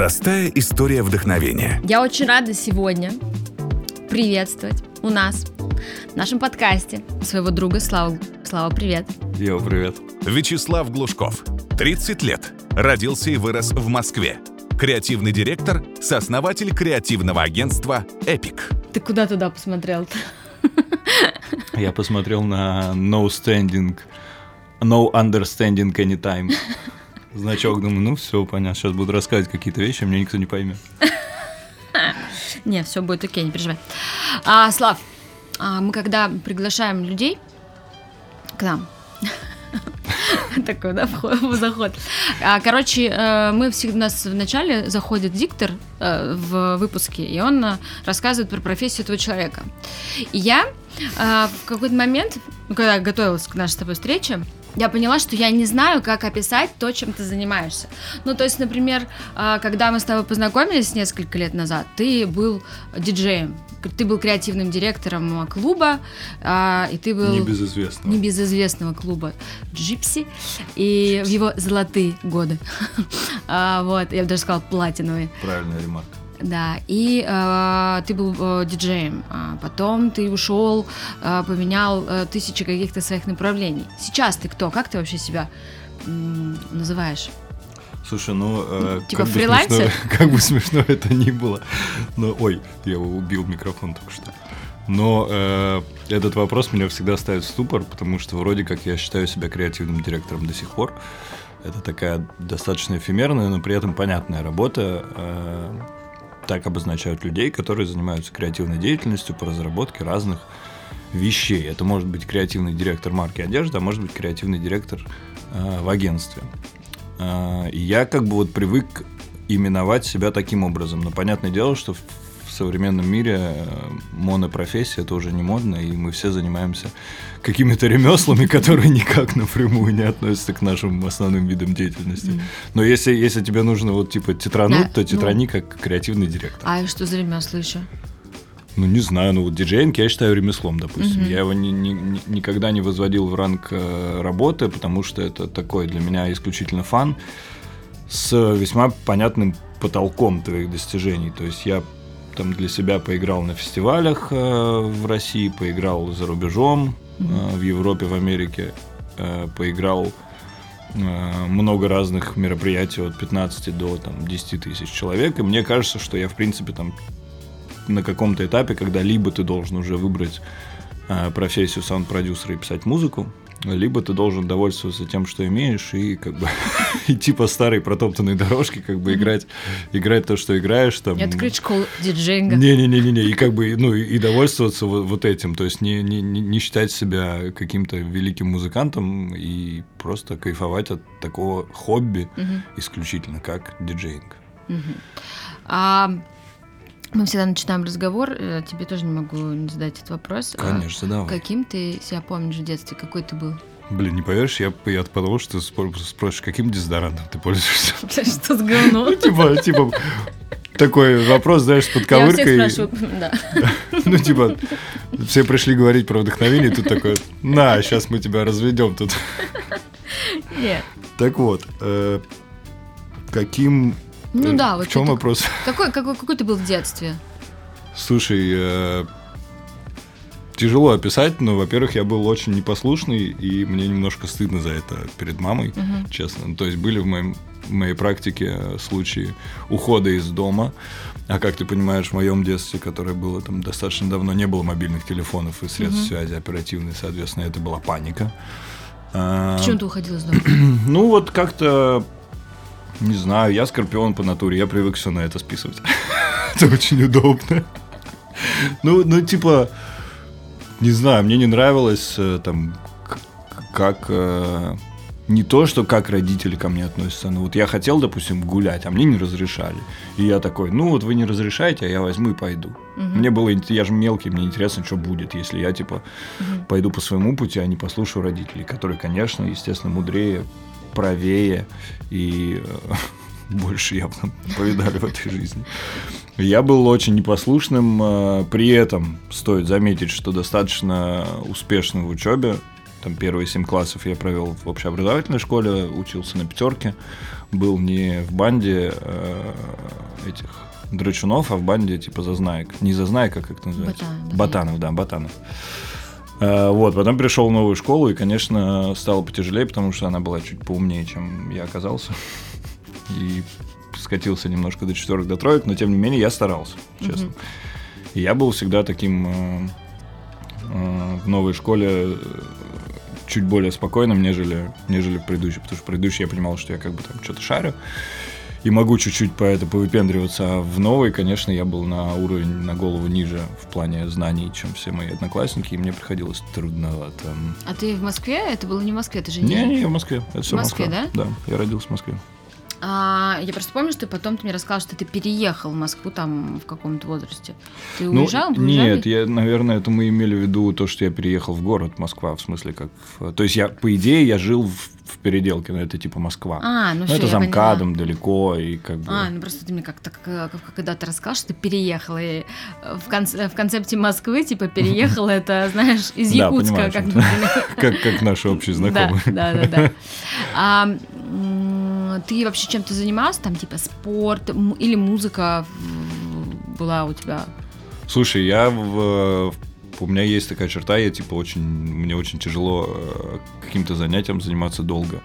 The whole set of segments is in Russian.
Простая история вдохновения. Я очень рада сегодня приветствовать у нас в нашем подкасте своего друга Славу. Слава, привет. Йо, привет. Вячеслав Глушков. 30 лет. Родился и вырос в Москве. Креативный директор, сооснователь креативного агентства «Эпик». Ты куда туда посмотрел-то? Я посмотрел на No Standing, No Understanding Anytime. Значок, думаю, ну все, понятно, сейчас буду рассказывать какие-то вещи, мне никто не поймет. Не, все будет окей, не переживай. А, Слав, а, мы когда приглашаем людей к нам, такой, да, заход. А, короче, э, мы всегда, у нас вначале заходит диктор э, в выпуске, и он э, рассказывает про профессию этого человека. И я в какой-то момент, когда готовилась к нашей с тобой встрече, я поняла, что я не знаю, как описать то, чем ты занимаешься. Ну, то есть, например, а, когда мы с тобой познакомились несколько лет назад, ты был диджеем, ты был креативным директором клуба, а, и ты был... Небезызвестного. Небезызвестного клуба Джипси, и в его золотые годы. А, вот, я бы даже сказала платиновые. Правильная ремарка. Да, и э, ты был э, диджеем, а потом ты ушел, э, поменял э, тысячи каких-то своих направлений. Сейчас ты кто? Как ты вообще себя э, называешь? Слушай, ну... Э, типа как фрилансер? Бы смешно, как бы смешно это ни было. Но, ой, я убил микрофон только что. Но э, этот вопрос меня всегда ставит в ступор, потому что вроде как я считаю себя креативным директором до сих пор. Это такая достаточно эфемерная, но при этом понятная работа. Э, так обозначают людей, которые занимаются креативной деятельностью по разработке разных вещей. Это может быть креативный директор марки одежды, а может быть креативный директор э, в агентстве. Э, я как бы вот привык именовать себя таким образом. Но понятное дело, что в современном мире э, монопрофессия это уже не модно, и мы все занимаемся какими-то ремеслами, которые никак напрямую не относятся к нашим основным видам деятельности. Но если, если тебе нужно вот типа тетрануть, да, то тетрани ну, как креативный директор. А что за ремесла еще? Ну, не знаю, ну вот диджейнг я считаю ремеслом, допустим. Mm-hmm. Я его ни, ни, ни, никогда не возводил в ранг э, работы, потому что это такой для меня исключительно фан с весьма понятным потолком твоих достижений. То есть я там для себя поиграл на фестивалях э, в России, поиграл за рубежом, э, в Европе, в Америке, э, поиграл много разных мероприятий от 15 до там, 10 тысяч человек. И мне кажется, что я, в принципе, там на каком-то этапе, когда либо ты должен уже выбрать профессию саунд-продюсера и писать музыку, либо ты должен довольствоваться тем, что имеешь, и как бы идти по старой протоптанной дорожке, как бы играть, играть то, что играешь. Там... И открыть школу диджейнга. Не-не-не-не, и как бы, ну, и довольствоваться вот, вот этим, то есть не, не, не считать себя каким-то великим музыкантом и просто кайфовать от такого хобби угу. исключительно, как диджейнг. Угу. А мы всегда начинаем разговор, э, тебе тоже не могу не задать этот вопрос. А Конечно, давай. Каким ты себя помнишь в детстве? Какой ты был? Блин, не поверишь, я, я от того, что спросишь, каким дезодорантом ты пользуешься? Что с говно? Ну, типа, типа, такой вопрос, знаешь, с подковыркой. Я всех спрашиваю, да. Ну, типа, все пришли говорить про вдохновение, тут такой, на, сейчас мы тебя разведем тут. Нет. Так вот, э, каким ну да, вот. В чем вопрос? Какой, какой, какой ты был в детстве? Слушай, э, тяжело описать, но, во-первых, я был очень непослушный, и мне немножко стыдно за это перед мамой, угу. честно. То есть были в, моем, в моей практике случаи ухода из дома. А как ты понимаешь, в моем детстве, которое было там достаточно давно, не было мобильных телефонов и средств угу. связи оперативной, соответственно, это была паника. Почему ты уходил из дома? Ну вот как-то не знаю, я скорпион по натуре, я привык все на это списывать. это очень удобно. ну, ну, типа, не знаю, мне не нравилось э, там, как... Э, не то, что как родители ко мне относятся, но вот я хотел, допустим, гулять, а мне не разрешали. И я такой, ну вот вы не разрешаете, а я возьму и пойду. Угу. Мне было, я же мелкий, мне интересно, что будет, если я, типа, угу. пойду по своему пути, а не послушаю родителей, которые, конечно, естественно, мудрее, правее и э, больше явно повидали в этой жизни. Я был очень непослушным, э, при этом стоит заметить, что достаточно успешным в учебе. там первые семь классов я провел в общеобразовательной школе, учился на пятерке, был не в банде э, этих драчунов, а в банде типа зазнаек. Не зазнаек, а как это называется? Ботанов, Ботанов, да, ботанов. Вот, потом пришел в новую школу, и, конечно, стало потяжелее, потому что она была чуть поумнее, чем я оказался. И скатился немножко до четверок, до троек, но, тем не менее, я старался, честно. И я был всегда таким э, э, в новой школе э, чуть более спокойным, нежели, нежели в предыдущей. Потому что в предыдущей я понимал, что я как бы там что-то шарю. И могу чуть-чуть по это повыпендриваться. А в новой, конечно, я был на уровень, на голову ниже в плане знаний, чем все мои одноклассники, и мне приходилось трудновато. А ты в Москве? Это было не в Москве, ты же не... Не, не, в Москве. Это все В Москве, Москва. Да, я родился в Москве. А, я просто помню, что потом ты мне рассказал, что ты переехал в Москву там в каком-то возрасте. Ты Ну, уезжал? Вы нет, я, наверное, это мы имели в виду то, что я переехал в город Москва, в смысле как... То есть я, по идее, я жил в, в Переделке, но это типа Москва. А, ну, Ну, всё, это за. МКАДом далеко, и как бы... А, ну просто ты мне как-то как- как- когда-то рассказал, что ты переехал, и э, в, конце, в концепте Москвы, типа, переехал, это, знаешь, из Якутска, как, как, как наши общие знакомые. Да, да, да. А, ты вообще чем-то занимался, там, типа, спорт или музыка была у тебя? Слушай, я в, у меня есть такая черта, я типа очень, мне очень тяжело э, каким-то занятием заниматься долго.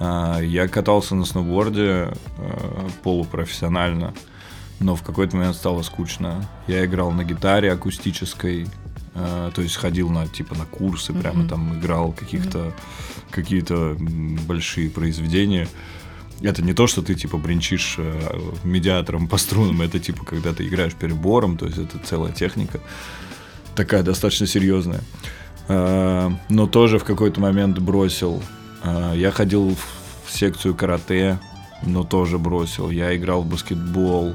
А, Я катался на сноуборде э, полупрофессионально, но в какой-то момент стало скучно. Я играл на гитаре акустической, э, то есть ходил на типа на курсы, прямо Мгм. там играл каких-то какие-то м, большие произведения. Это не то, что ты типа бренчишь медиатором по струнам, это типа когда ты играешь перебором, то есть это целая техника, такая достаточно серьезная. Э, Но тоже в какой-то момент бросил. Э, Я ходил в секцию карате, но тоже бросил. Я играл в баскетбол.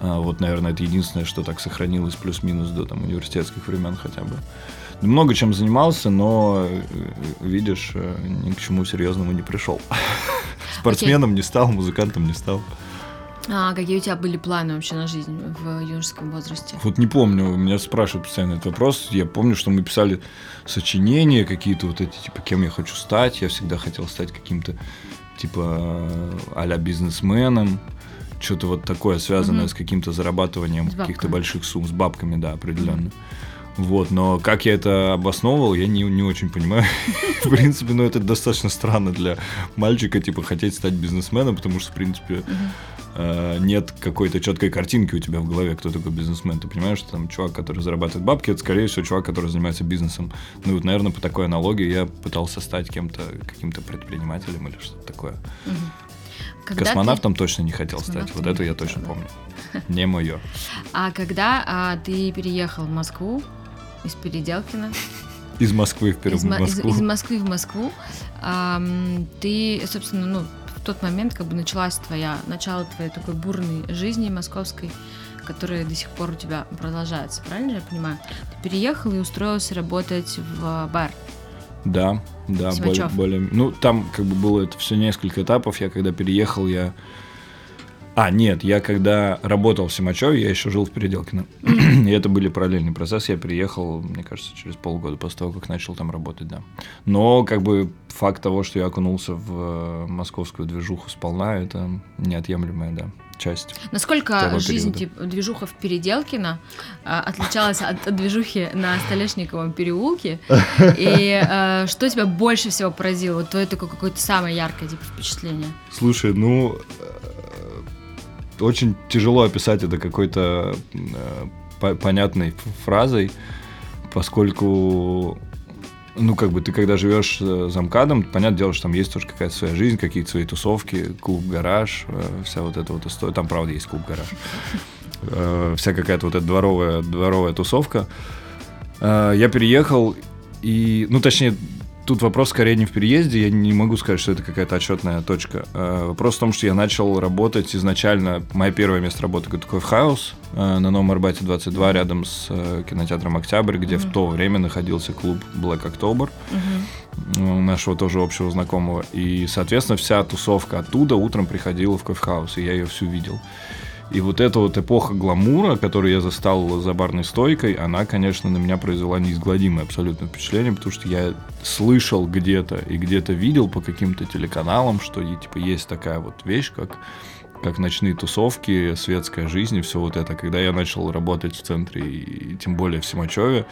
А, Вот, наверное, это единственное, что так сохранилось плюс-минус до там университетских времен хотя бы. Много чем занимался, но, э, видишь, э, ни к чему серьезному не пришел. Спортсменом не стал, музыкантом не стал. А какие у тебя были планы вообще на жизнь в юношеском возрасте? Вот не помню, меня спрашивают постоянно этот вопрос. Я помню, что мы писали сочинения какие-то вот эти, типа, кем я хочу стать. Я всегда хотел стать каким-то, типа, а-ля бизнесменом. Что-то вот такое, связанное Мгм. с каким-то зарабатыванием каких-то больших сумм, с бабками, да, определенно. Вот, но как я это обосновывал, я не, не очень понимаю. В принципе, ну это достаточно странно для мальчика, типа, хотеть стать бизнесменом, потому что, в принципе, э, нет какой-то четкой картинки у тебя в голове, кто такой бизнесмен. Ты понимаешь, что там чувак, который зарабатывает бабки, это, скорее всего, чувак, который занимается бизнесом. Ну, вот, наверное, по такой аналогии я пытался стать кем-то, каким-то предпринимателем или что-то такое. Когда ты- Космонавтом точно не хотел стать. Вот это я точно да. помню. Не мое. А когда а, ты переехал в Москву из Переделкина, Из Москвы в из, Москву. из Москвы в Москву, ты, собственно, ну, в тот момент как бы началась твоя, начало твоей такой бурной жизни московской, которая до сих пор у тебя продолжается, правильно я понимаю? Ты переехал и устроился работать в бар. Да, да, более, более- Ну, там как бы было это все несколько этапов. Я когда переехал, я... А, нет, я когда работал в Симачеве, я еще жил в Переделкино. И это были параллельные процессы. Я приехал, мне кажется, через полгода после того, как начал там работать, да. Но как бы факт того, что я окунулся в э, московскую движуху сполна, это неотъемлемая, да, часть. Насколько Того жизнь, периода. типа, движуха в Переделкино а, отличалась от, от движухи на Столешниковом переулке? И а, что тебя больше всего поразило? Вот твое такое какое-то самое яркое типа, впечатление. Слушай, ну, очень тяжело описать это какой-то э, по- понятной фразой, поскольку, ну, как бы ты когда живешь э, за МКАДом, понятное дело, что там есть тоже какая-то своя жизнь, какие-то свои тусовки, клуб, гараж, э, вся вот эта вот история. Там, правда, есть клуб, гараж. Э, Вся какая-то вот эта дворовая, дворовая тусовка. Я переехал, и, ну, точнее, тут вопрос скорее не в переезде, я не могу сказать, что это какая-то отчетная точка. Э, Вопрос в том, что я начал работать изначально, мое первое место работы это Кофхаус на Новом Арбате 22, рядом с э, кинотеатром Октябрь, где в то время находился клуб Black October, у нашего тоже общего знакомого. И, соответственно, вся тусовка оттуда утром приходила в Кофхаус, и я ее всю видел. И вот эта вот эпоха гламура, которую я застал за барной стойкой, она, конечно, на меня произвела неизгладимое абсолютно впечатление, потому что я слышал где-то и где-то видел по каким-то телеканалам, что типа есть такая вот вещь, как как ночные тусовки, светская жизнь и все вот это. Когда я начал работать в центре, и тем более в Симачеве,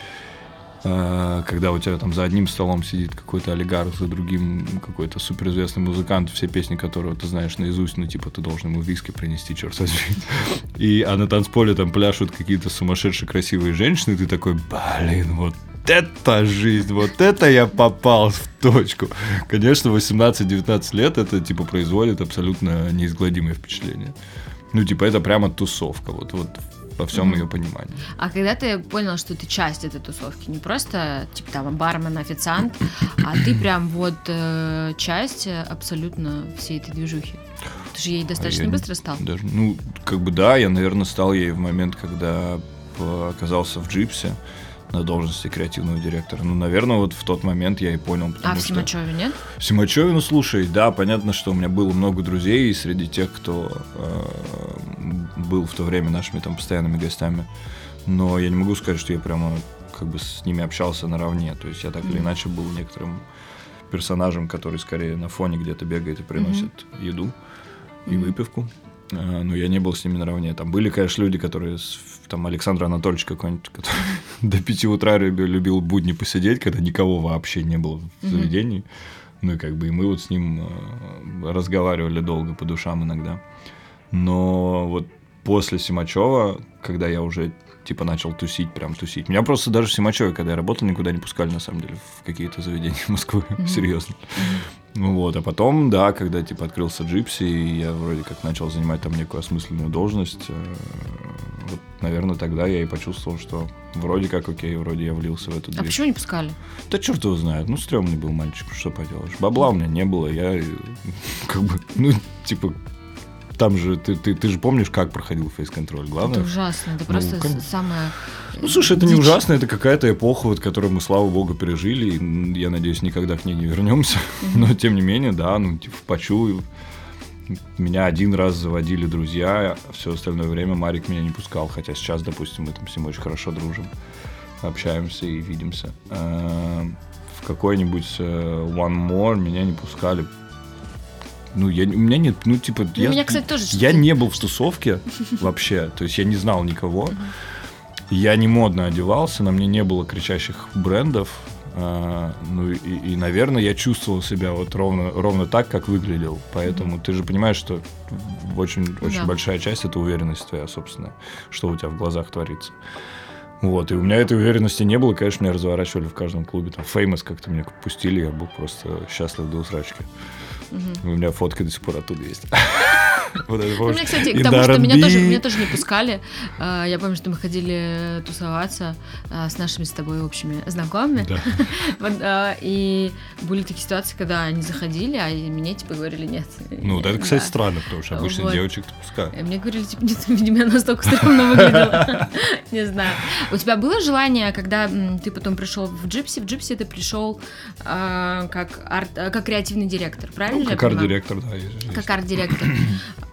когда у тебя там за одним столом сидит какой-то олигарх, за другим какой-то суперизвестный музыкант, все песни которого ты знаешь наизусть, ну, типа, ты должен ему виски принести, черт возьми. И, а на танцполе там пляшут какие-то сумасшедшие красивые женщины, и ты такой, блин, вот это жизнь, вот это я попал в точку. Конечно, 18-19 лет это, типа, производит абсолютно неизгладимое впечатление. Ну, типа, это прямо тусовка, вот, вот во всем ее понимании. А когда ты понял, что ты часть этой тусовки, не просто, типа, там, бармен, официант, а ты прям вот э, часть абсолютно всей этой движухи? Ты же ей достаточно а быстро стал? Даже, ну, как бы да, я, наверное, стал ей в момент, когда оказался в Джипсе на должности креативного директора. Ну, наверное, вот в тот момент я и понял. А в Симачеве нет? В Симачеве, ну, слушай, да, понятно, что у меня было много друзей среди тех, кто э, был в то время нашими там постоянными гостями. Но я не могу сказать, что я прямо как бы с ними общался наравне. То есть я так mm-hmm. или иначе был некоторым персонажем, который скорее на фоне где-то бегает и приносит mm-hmm. еду и mm-hmm. выпивку. А, но я не был с ними наравне. Там были, конечно, люди, которые, там, Александр Анатольевич какой-нибудь, который до пяти утра любил будни посидеть, когда никого вообще не было в заведении. Ну, и как бы и мы вот с ним а, разговаривали долго по душам иногда. Но вот после Симачева, когда я уже типа начал тусить, прям тусить. Меня просто даже в Симачеве, когда я работал, никуда не пускали, на самом деле, в какие-то заведения Москвы, mm-hmm. серьезно. Ну вот, а потом, да, когда типа открылся Джипси, и я вроде как начал занимать там некую осмысленную должность, э, вот, наверное, тогда я и почувствовал, что вроде как окей, вроде я влился в эту дверь. А почему не пускали? Да черт его знает, ну стрёмный был мальчик, что поделаешь. Бабла у меня не было, я как бы, ну, типа, там же, ты, ты, ты же помнишь, как проходил фейс-контроль, главное? Это ужасно, это ну, просто как... самое... Ну, слушай, это не ужасно, это какая-то эпоха, вот, которую мы, слава богу, пережили, и, я надеюсь, никогда к ней не вернемся, но, тем не менее, да, ну, типа, почую, меня один раз заводили друзья, все остальное время Марик меня не пускал, хотя сейчас, допустим, мы там с ним очень хорошо дружим, общаемся и видимся. Э, в какой-нибудь э, One More меня не пускали ну, я, у меня нет, ну, типа, ну, я, меня, кстати, тоже я не был в тусовке вообще, то есть я не знал никого. Я не модно одевался, на мне не было кричащих брендов. А, ну и, и, наверное, я чувствовал себя вот ровно, ровно так, как выглядел. Поэтому mm-hmm. ты же понимаешь, что очень, очень да. большая часть это уверенность твоя, собственно, что у тебя в глазах творится. Вот, и у меня этой уверенности не было, конечно, меня разворачивали в каждом клубе. Там Famous как-то меня пустили, я был просто счастлив до усрачки. Угу. У меня фотка до сих пор оттуда есть. Вот это, ну, мне, кстати, к тому, что меня тоже, меня тоже не пускали. А, я помню, что мы ходили тусоваться а, с нашими с тобой общими знакомыми. Да. вот, а, и были такие ситуации, когда они заходили, а мне типа говорили нет. Ну, это, кстати, да. странно, потому что обычно вот. девочек пускают. Мне говорили, типа, нет, видимо, я настолько странно выглядела. не знаю. У тебя было желание, когда ты потом пришел в Джипси, в Джипси ты пришел как, арт, как креативный директор, правильно? Ну, как арт-директор, да. Как арт-директор.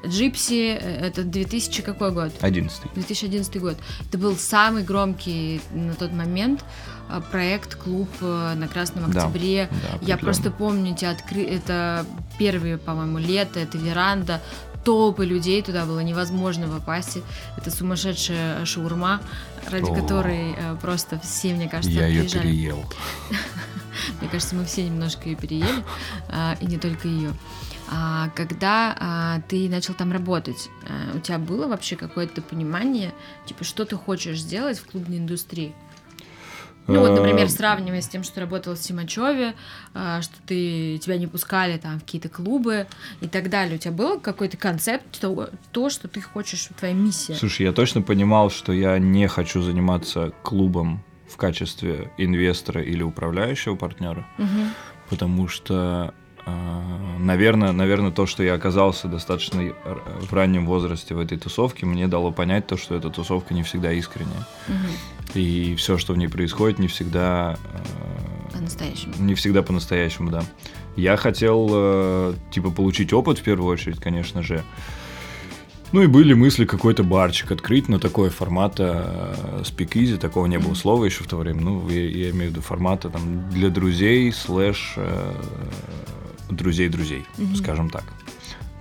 Джипси, э, это 2000 какой год? 11. 2011 год. Это был самый громкий на тот момент э, проект клуб э, на Красном Октябре. Да, да, Я просто помню, эти откры... это первые, по-моему, лето, это веранда, толпы людей туда было невозможно попасть. Это сумасшедшая шаурма, ради О, которой просто все, мне кажется, Я ее переел. Мне кажется, мы все немножко ее переели, а, и не только ее. А, когда а, ты начал там работать, а, у тебя было вообще какое-то понимание, типа, что ты хочешь сделать в клубной индустрии? Ну вот, например, сравнивая с тем, что работал в Симачеве, что ты тебя не пускали там в какие-то клубы и так далее. У тебя был какой-то концепт, то, то, что ты хочешь, твоя миссия? Слушай, я точно понимал, что я не хочу заниматься клубом в качестве инвестора или управляющего партнера, угу. потому что наверное, наверное, то, что я оказался достаточно в раннем возрасте в этой тусовке, мне дало понять то, что эта тусовка не всегда искренняя. Угу. И все, что в ней происходит, не всегда... А, по-настоящему. Не всегда по-настоящему, да. Я хотел, э, типа, получить опыт в первую очередь, конечно же. Ну и были мысли какой-то барчик открыть, но такое формата э, спикизи, такого не было слова еще в то время. Ну, я, я имею в виду формата там для друзей слэш э, друзей друзей, mm-hmm. скажем так.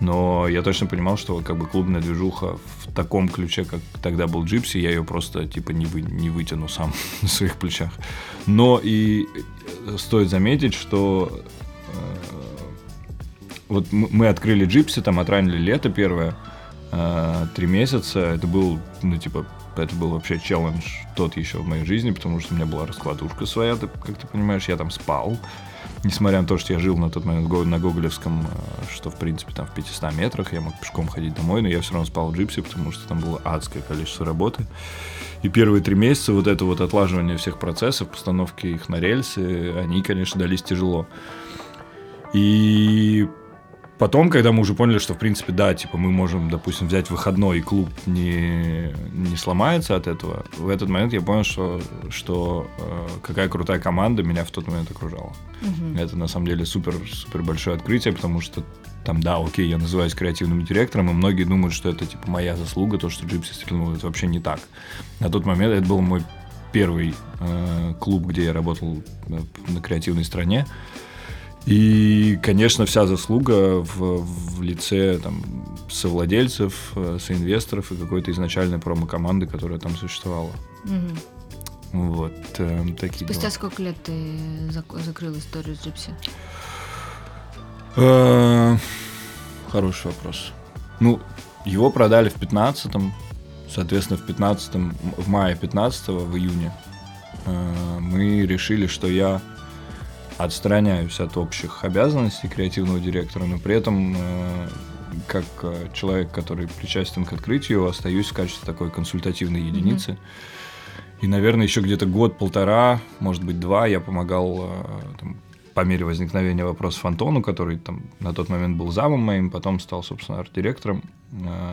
Но я точно понимал, что как бы клубная движуха в таком ключе, как тогда был Джипси, я ее просто типа не, вы, не вытяну сам на своих плечах. Но и э, стоит заметить, что э, вот мы открыли Джипси, там отранили лето первое, э, три месяца. Это был, ну типа, это был вообще челлендж тот еще в моей жизни, потому что у меня была раскладушка своя, ты, как ты понимаешь, я там спал несмотря на то, что я жил на тот момент на Гоголевском, э, что, в принципе, там в 500 метрах, я мог пешком ходить домой, но я все равно спал в джипсе, потому что там было адское количество работы. И первые три месяца вот это вот отлаживание всех процессов, постановки их на рельсы, они, конечно, дались тяжело. И Потом, когда мы уже поняли, что, в принципе, да, типа, мы можем, допустим, взять выходной, и клуб не, не сломается от этого, в этот момент я понял, что, что э, какая крутая команда меня в тот момент окружала. Угу. Это, на самом деле, супер, супер большое открытие, потому что там, да, окей, я называюсь креативным директором, и многие думают, что это, типа, моя заслуга, то, что Джипси стрельнул, это вообще не так. На тот момент это был мой первый э, клуб, где я работал э, на креативной стране. И, конечно, вся заслуга в, в лице там, совладельцев, э, соинвесторов и какой-то изначальной промо-команды, которая там существовала. Угу. Вот, э, такие Спустя дела. сколько лет ты зак- закрыл историю с Джипси? Э, хороший вопрос. Ну, его продали в 15-м, соответственно, в 15-м, в мае 15-го, в июне, э, мы решили, что я отстраняюсь от общих обязанностей креативного директора, но при этом э, как э, человек, который причастен к открытию, остаюсь в качестве такой консультативной единицы. Mm-hmm. И, наверное, еще где-то год-полтора, может быть, два я помогал э, там, по мере возникновения вопросов Антону, который там на тот момент был замом моим, потом стал, собственно, арт-директором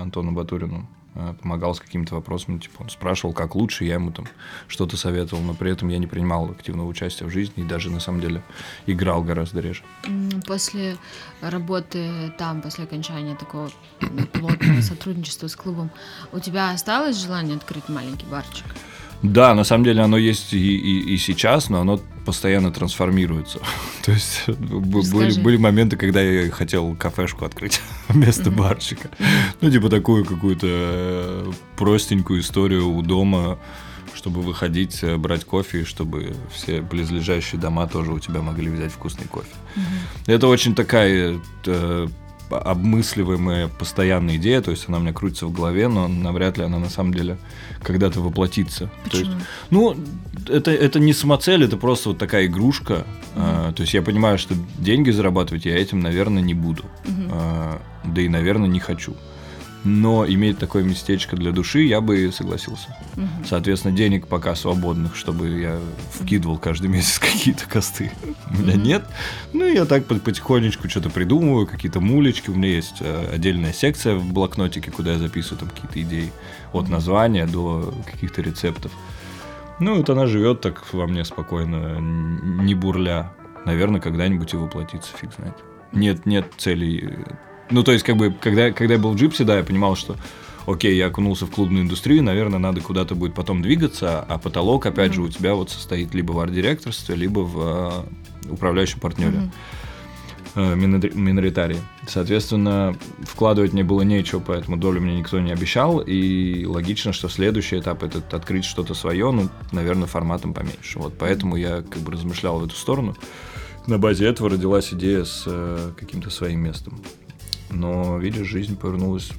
Антону Батурину. Э, помогал с какими-то вопросами, типа он спрашивал, как лучше, я ему там что-то советовал, но при этом я не принимал активного участия в жизни и даже на самом деле играл гораздо реже. После работы там, после окончания такого плотного сотрудничества с клубом, у тебя осталось желание открыть маленький барчик? Да, на самом деле оно есть и, и, и сейчас, но оно постоянно трансформируется. То есть были, были моменты, когда я хотел кафешку открыть вместо mm-hmm. барчика. Ну, типа такую какую-то э, простенькую историю у дома, чтобы выходить, э, брать кофе, чтобы все близлежащие дома тоже у тебя могли взять вкусный кофе. Mm-hmm. Это очень такая э, обмысливаемая постоянная идея, то есть она у меня крутится в голове, но навряд ли она на самом деле когда-то воплотится. Почему? То есть, ну, это, это не самоцель, это просто вот такая игрушка. Mm-hmm. А, то есть я понимаю, что деньги зарабатывать я этим, наверное, не буду. Mm-hmm. А, да и, наверное, не хочу но иметь такое местечко для души я бы согласился. Угу. Соответственно, денег пока свободных, чтобы я вкидывал каждый месяц какие-то косты, у меня нет. Ну, я так потихонечку что-то придумываю, какие-то мулечки. У меня есть э, отдельная секция в блокнотике, куда я записываю там какие-то идеи от названия до каких-то рецептов. Ну, вот она живет так во мне спокойно, не бурля. Наверное, когда-нибудь и воплотится, фиг знает. Нет, нет целей ну, то есть, как бы, когда, когда я был в Джипсе, да, я понимал, что окей, я окунулся в клубную индустрию, наверное, надо куда-то будет потом двигаться, а потолок, опять mm-hmm. же, у тебя вот состоит либо в арт-директорстве, либо в э, управляющем партнере. Mm-hmm. Э, миноритарии. Соответственно, вкладывать мне было нечего, поэтому долю мне никто не обещал. И логично, что следующий этап это открыть что-то свое, ну, наверное, форматом поменьше. Вот поэтому я как бы размышлял в эту сторону. На базе этого родилась идея с э, каким-то своим местом. Но, видишь, жизнь повернулась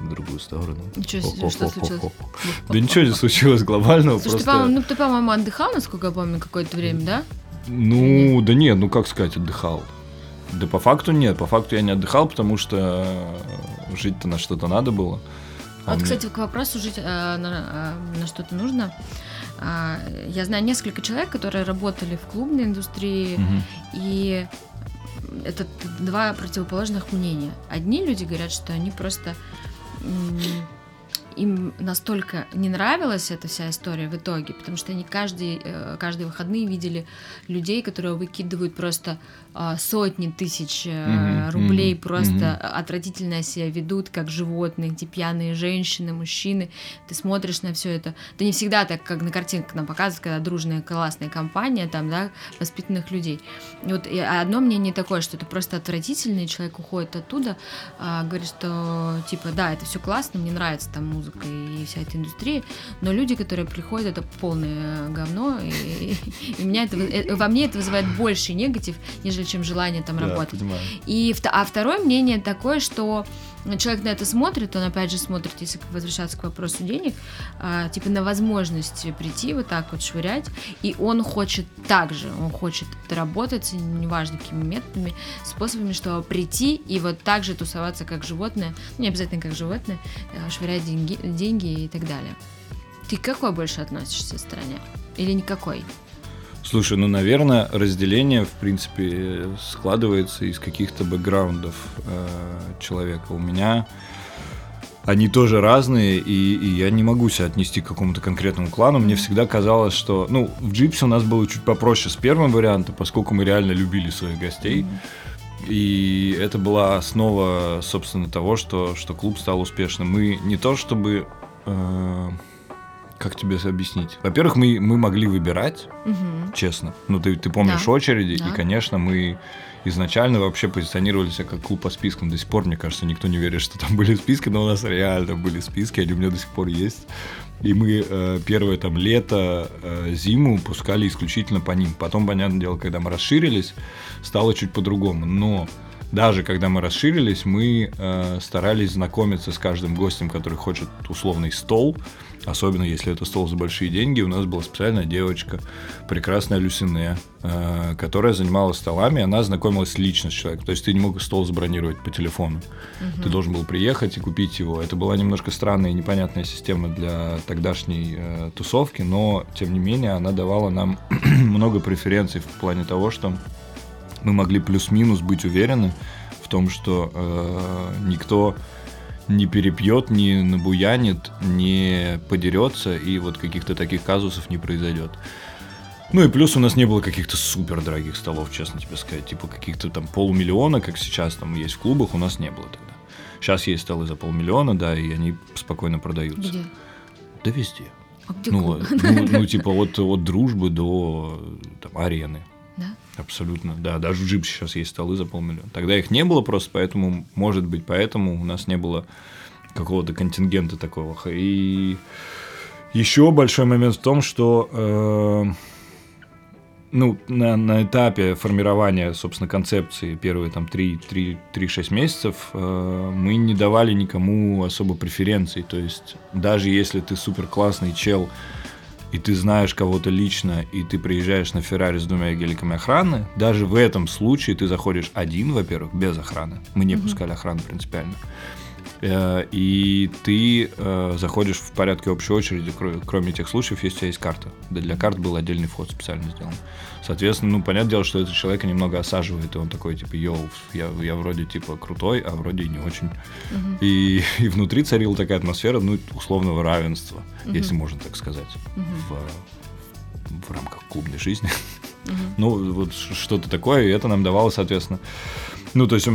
в другую сторону. Ничего себе, что случилось? Да ничего не случилось глобального. Слушай, просто... ты, по-моему, ну, ты, по-моему, отдыхал, насколько я помню, какое-то время, да? Ну, да нет, ну как сказать, отдыхал. Да по факту нет, по факту я не отдыхал, потому что жить-то на что-то надо было. А вот, мне... кстати, к вопросу жить э, на, э, на что-то нужно. Э, я знаю несколько человек, которые работали в клубной индустрии, угу. и это два противоположных мнения. Одни люди говорят, что они просто им настолько не нравилась эта вся история в итоге, потому что они каждый, э, каждые выходные видели людей, которые выкидывают просто а, сотни тысяч mm-hmm, рублей, mm-hmm, просто mm-hmm. отвратительно себя ведут, как животные, эти пьяные женщины, мужчины. Ты смотришь на все это. Это не всегда так, как на картинках нам показывают, когда дружная классная компания, там, да, воспитанных людей. И вот и одно мнение такое, что это просто отвратительно, и человек уходит оттуда, а, говорит, что типа, да, это все классно, мне нравится там музыка и вся эта индустрия, но люди, которые приходят, это полное говно, и, и меня это, э, во мне это вызывает больше негатив, нежели чем желание там да, работать. Понимаю. И, а второе мнение такое, что человек на это смотрит, он опять же смотрит, если возвращаться к вопросу денег, а, типа на возможность прийти вот так вот швырять, и он хочет также, он хочет работать, неважно какими методами, способами, чтобы прийти и вот так же тусоваться как животное, не обязательно как животное, а, швырять деньги, деньги и так далее. Ты к какой больше относишься стране? Или никакой? Слушай, ну, наверное, разделение, в принципе, складывается из каких-то бэкграундов э, человека. У меня они тоже разные, и, и я не могу себя отнести к какому-то конкретному клану. Мне всегда казалось, что... Ну, в Джипсе у нас было чуть попроще с первым вариантом, поскольку мы реально любили своих гостей. И это была основа, собственно, того, что, что клуб стал успешным. Мы не то чтобы... Э, как тебе объяснить? Во-первых, мы, мы могли выбирать, угу. честно. Ну, ты, ты помнишь да. очереди, да. и, конечно, мы изначально вообще позиционировали себя как клуб по спискам. До сих пор, мне кажется, никто не верит, что там были списки, но у нас реально были списки, они у меня до сих пор есть. И мы э, первое там лето, э, зиму пускали исключительно по ним. Потом, понятное дело, когда мы расширились, стало чуть по-другому. Но даже когда мы расширились, мы э, старались знакомиться с каждым гостем, который хочет условный стол особенно если это стол за большие деньги, у нас была специальная девочка, прекрасная Люсине, э, которая занималась столами, она знакомилась лично с человеком. То есть ты не мог стол забронировать по телефону. Угу. Ты должен был приехать и купить его. Это была немножко странная и непонятная система для тогдашней э, тусовки, но тем не менее она давала нам много преференций в плане того, что мы могли плюс-минус быть уверены в том, что э, никто не перепьет, не набуянит, не подерется, и вот каких-то таких казусов не произойдет. Ну и плюс у нас не было каких-то супер дорогих столов, честно тебе сказать. Типа каких-то там полмиллиона, как сейчас там есть в клубах, у нас не было тогда. Сейчас есть столы за полмиллиона, да, и они спокойно продаются. Где? Да везде. А ну, ну, ну, типа от, от дружбы до там, арены. Абсолютно, да. Даже в джип сейчас есть столы за полмиллиона. Тогда их не было просто, поэтому, может быть, поэтому у нас не было какого-то контингента такого. И еще большой момент в том, что э, ну, на, на этапе формирования, собственно, концепции первые там 3-6 месяцев э, мы не давали никому особо преференций. То есть даже если ты супер классный чел, и ты знаешь кого-то лично, и ты приезжаешь на Феррари с двумя геликами охраны, даже в этом случае ты заходишь один, во-первых, без охраны. Мы не mm-hmm. пускали охрану принципиально. Э, и ты э, заходишь в порядке общей очереди, кроме тех случаев, если у тебя есть карта. Да, для карт был отдельный вход специально сделан. Соответственно, ну, понятное дело, что это человека немного осаживает, и он такой, типа, йоу, я, я вроде, типа, крутой, а вроде и не очень. Uh-huh. И, и внутри царила такая атмосфера, ну, условного равенства, uh-huh. если можно так сказать, uh-huh. в, в рамках клубной жизни. Uh-huh. ну, вот что-то такое, и это нам давало, соответственно, ну, то есть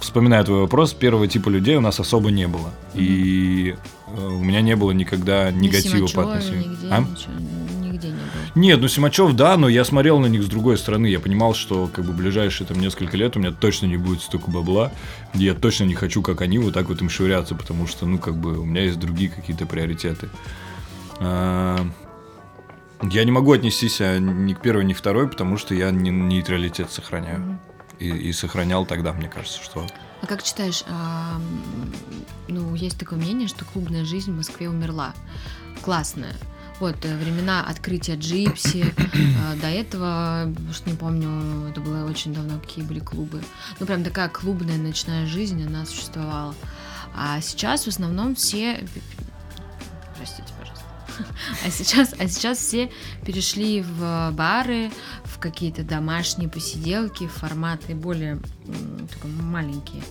вспоминая твой вопрос, первого типа людей у нас особо не было. Mm-hmm. И э, у меня не было никогда негатива по отношению. Нигде, а? ничего, нигде не было. Нет, ну Симачев, да, но я смотрел на них с другой стороны. Я понимал, что как бы ближайшие там несколько лет у меня точно не будет столько бабла. Я точно не хочу, как они, вот так вот им швыряться, потому что, ну, как бы у меня есть другие какие-то приоритеты. А, я не могу отнестись а, ни к первой, ни к второй, потому что я нейтралитет сохраняю. Mm-hmm и, и сохранял тогда, мне кажется, что... А как читаешь, а, ну, есть такое мнение, что клубная жизнь в Москве умерла. Классная. Вот, э, времена открытия Джипси, а, до этого, уж не помню, это было очень давно, какие были клубы. Ну, прям такая клубная ночная жизнь, она существовала. А сейчас в основном все... Простите, пожалуйста. А сейчас, а сейчас все перешли в бары, какие-то домашние посиделки, форматы более такой, маленькие.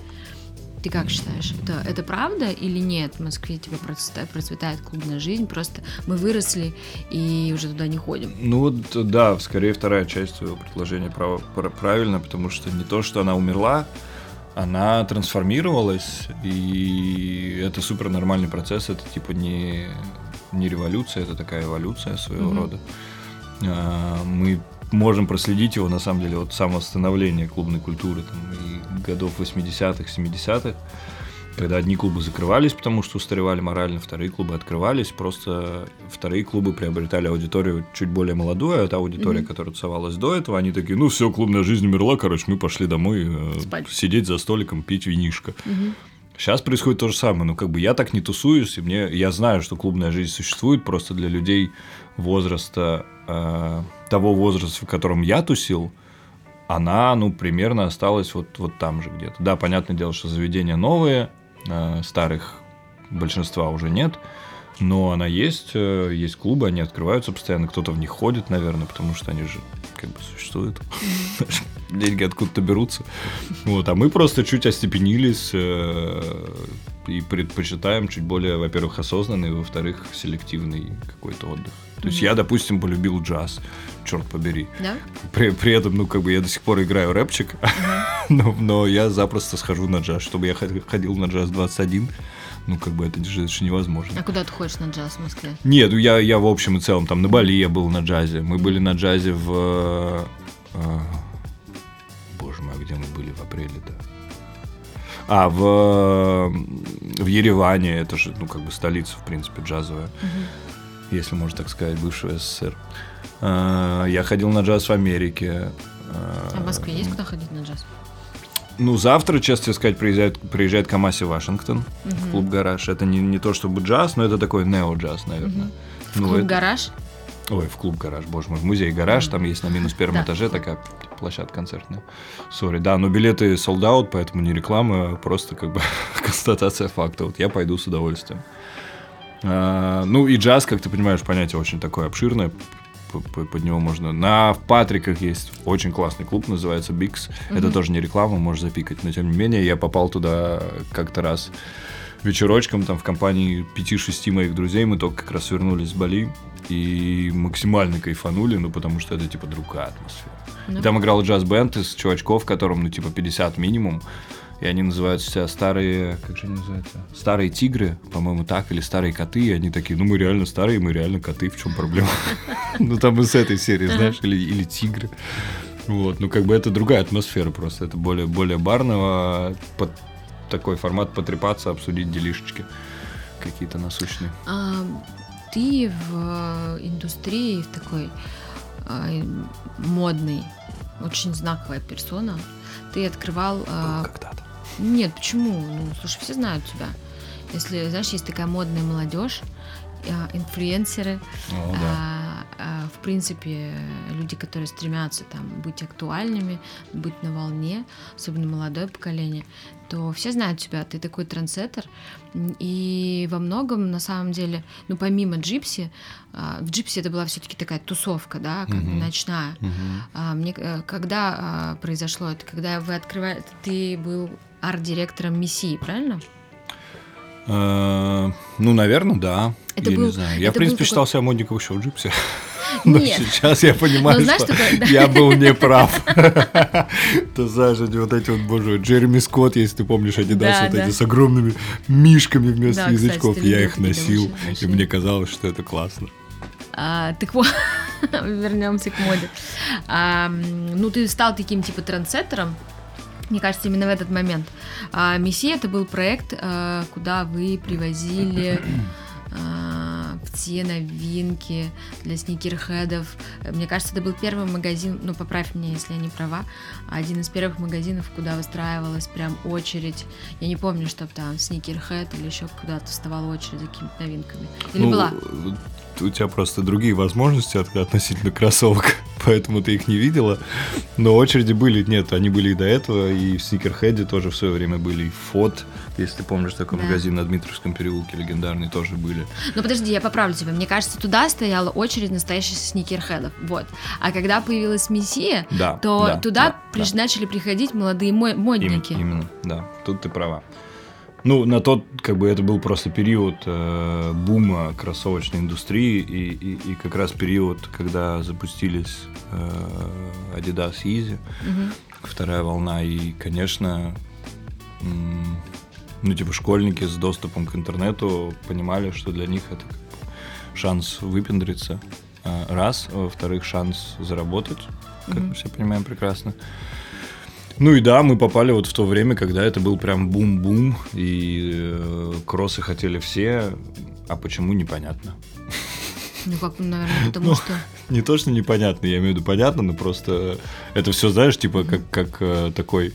Ты как считаешь, это, это правда или нет? В Москве типа процветает, процветает клубная жизнь, просто мы выросли и уже туда не ходим. Ну вот, да, скорее вторая часть твоего предложения прав, правильно, потому что не то, что она умерла, она трансформировалась, и это супер нормальный процесс, это типа не, не революция, это такая эволюция своего mm-hmm. рода. А, мы можем проследить его, на самом деле, от самого становления клубной культуры, там, и годов 80-х, 70-х, когда одни клубы закрывались, потому что устаревали морально, вторые клубы открывались, просто вторые клубы приобретали аудиторию чуть более молодую, а та аудитория, mm-hmm. которая тусовалась до этого, они такие, ну все, клубная жизнь умерла, короче, мы пошли домой э, Спать. сидеть за столиком, пить винишко. Mm-hmm. Сейчас происходит то же самое. Ну, как бы я так не тусуюсь, и мне я знаю, что клубная жизнь существует просто для людей возраста э, того возраста, в котором я тусил, она, ну, примерно осталась вот, вот там же где-то. Да, понятное дело, что заведения новые, э, старых большинства уже нет, но она есть, э, есть клубы, они открываются постоянно, кто-то в них ходит, наверное, потому что они же как бы существуют. Деньги откуда-то берутся. Вот, а мы просто чуть остепенились э, и предпочитаем чуть более, во-первых, осознанный, во-вторых, селективный какой-то отдых. То есть я, допустим, полюбил джаз, черт побери. Да? При, при этом, ну, как бы я до сих пор играю рэпчик, но, но я запросто схожу на джаз. Чтобы я ходил на джаз 21, ну, как бы это же, это же невозможно. А куда ты ходишь на джаз в Москве? Нет, ну, я, я в общем и целом, там на Бали я был на джазе. Мы были на джазе в... Э, боже мой, а где мы были в апреле-то? А, в, в Ереване, это же, ну, как бы столица, в принципе, джазовая. Угу. Если можно так сказать, бывшего СССР. А, я ходил на джаз в Америке. А в Москве есть куда ходить на джаз? Ну, завтра, честно сказать, приезжает, приезжает Камаси Вашингтон угу. в клуб «Гараж». Это не, не то чтобы джаз, но это такой нео-джаз, наверное. Угу. В ну, клуб это... «Гараж»? Ой, в клуб «Гараж», боже мой, в музей «Гараж», там есть на минус первом да. этаже такая площадка концертная. Sorry, да, но билеты sold out, поэтому не реклама, а просто как бы констатация факта. Вот я пойду с удовольствием. А, ну и джаз, как ты понимаешь, понятие очень такое обширное под него можно. На Патриках есть очень классный клуб, называется Бикс. Mm-hmm. Это тоже не реклама, можешь запикать, но тем не менее я попал туда как-то раз вечерочком там в компании 5-6 моих друзей. Мы только как раз вернулись с Бали и максимально кайфанули, ну потому что это типа другая атмосфера. Mm-hmm. Там играл джаз-бенд из чувачков, которым ну типа 50 минимум. И они называют себя старые, как же они называются? Старые тигры, по-моему, так, или старые коты. И они такие, ну мы реально старые, мы реально коты, в чем проблема? Ну там из этой серии, знаешь, или, или тигры. Вот, ну как бы это другая атмосфера просто. Это более, более барного, под такой формат потрепаться, обсудить делишечки какие-то насущные. А, ты в индустрии в такой а, модный, очень знаковая персона. Ты открывал... А, когда-то. Нет, почему? Ну, слушай, все знают тебя. Если, знаешь, есть такая модная молодежь, а, инфлюенсеры, О, да. А, в принципе, люди, которые стремятся там быть актуальными, быть на волне, особенно молодое поколение, то все знают тебя, ты такой трендсеттер, и во многом, на самом деле, ну, помимо Джипси, а, в Джипси это была все-таки такая тусовка, да, как uh-huh. ночная. Uh-huh. Мне, э, когда произошло это, когда вы открывали, ты был арт-директором Мессии, правильно? Э, ну, наверное, да. Это я был, не знаю. Я, в принципе, считал себя модником еще в джипсе. Но Нет. сейчас я понимаю, знаешь, что такое, да. я был неправ. Ты знаешь, вот эти вот, боже, Джереми Скотт, если ты помнишь, Adidas, да, вот эти с огромными мишками вместо язычков, я их носил, и мне казалось, что это классно. А, так вот, вернемся к моде. А, ну, ты стал таким, типа, трендсеттером, мне кажется, именно в этот момент. А, Мессия это был проект, а, куда вы привозили а, все новинки для сникерхедов. Мне кажется, это был первый магазин, ну поправь меня, если я не права, один из первых магазинов, куда выстраивалась прям очередь. Я не помню, чтобы там сникерхед или еще куда-то вставала очередь за какими-то новинками. Или ну, была? У тебя просто другие возможности относительно кроссовок, поэтому ты их не видела. Но очереди были, нет, они были и до этого, и в Сникерхеде тоже в свое время были, и Фот, если ты помнишь, такой да. магазин на Дмитровском переулке легендарный тоже были. Ну подожди, я поправлю тебя. Мне кажется, туда стояла очередь настоящих сникерхедов. Вот. А когда появилась Мессия, да, то да, туда да, приш... да. начали приходить молодые модники. Именно, именно, да. Тут ты права. Ну, на тот, как бы, это был просто период э, бума кроссовочной индустрии и, и, и как раз период, когда запустились э, Adidas Yeezy, Мгм. вторая волна, и, конечно, м, ну, типа, школьники с доступом к интернету понимали, что для них это как бы шанс выпендриться, а, раз, а во-вторых, шанс заработать, как мы все понимаем прекрасно. Ну и да, мы попали вот в то время, когда это был прям бум-бум, и э, кроссы хотели все, а почему непонятно. Ну, как, наверное, потому Ну, что... Не то, что непонятно, я имею в виду понятно, но просто это все, знаешь, типа как, как э, такой...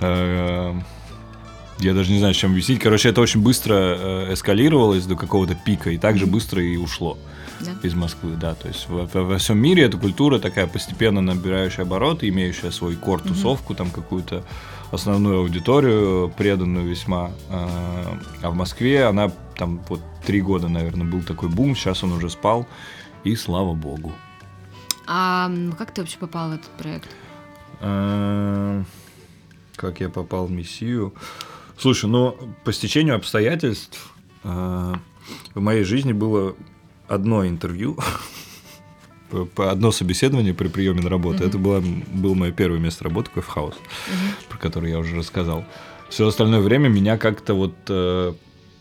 э, я даже не знаю, с чем объяснить. Короче, это очень быстро э, эскалировалось до какого-то пика, и так же быстро и ушло Да? из Москвы, да. То есть во, во- всем мире эта культура такая постепенно набирающая обороты, имеющая свой кор, тусовку, там какую-то основную аудиторию, преданную весьма. А а в Москве она там вот три года, наверное, был такой бум, сейчас он уже спал, и слава богу. А как ты вообще попал в этот проект? А, Как я попал в Мессию? Слушай, ну, по стечению обстоятельств а, в моей жизни было одно интервью, одно собеседование при приеме на работу. Это было, было мое первое место работы, Кофе-хаус, про который я уже рассказал. Все остальное время меня как-то вот э,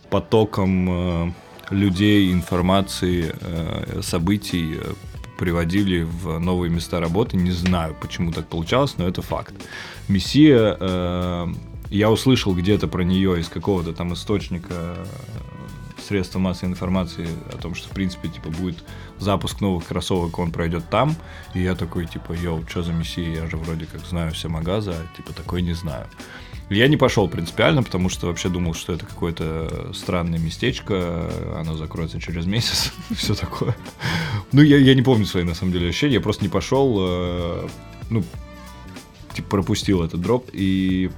потоком э, людей, информации, э, событий э, приводили в новые места работы. Не знаю, почему так получалось, но это факт. Мессия, э, я услышал где-то про нее из какого-то там источника средства массовой информации о том, что, в принципе, типа, будет запуск новых кроссовок, он пройдет там. И я такой, типа, йоу, что за мессия? Я же вроде как знаю все магаза, а, типа, такой не знаю. Я не пошел принципиально, потому что вообще думал, что это какое-то странное местечко, оно закроется через месяц, все такое. Ну, я, я не помню свои, на самом деле, ощущения, я просто не пошел, э, ну, типа, пропустил этот дроп, и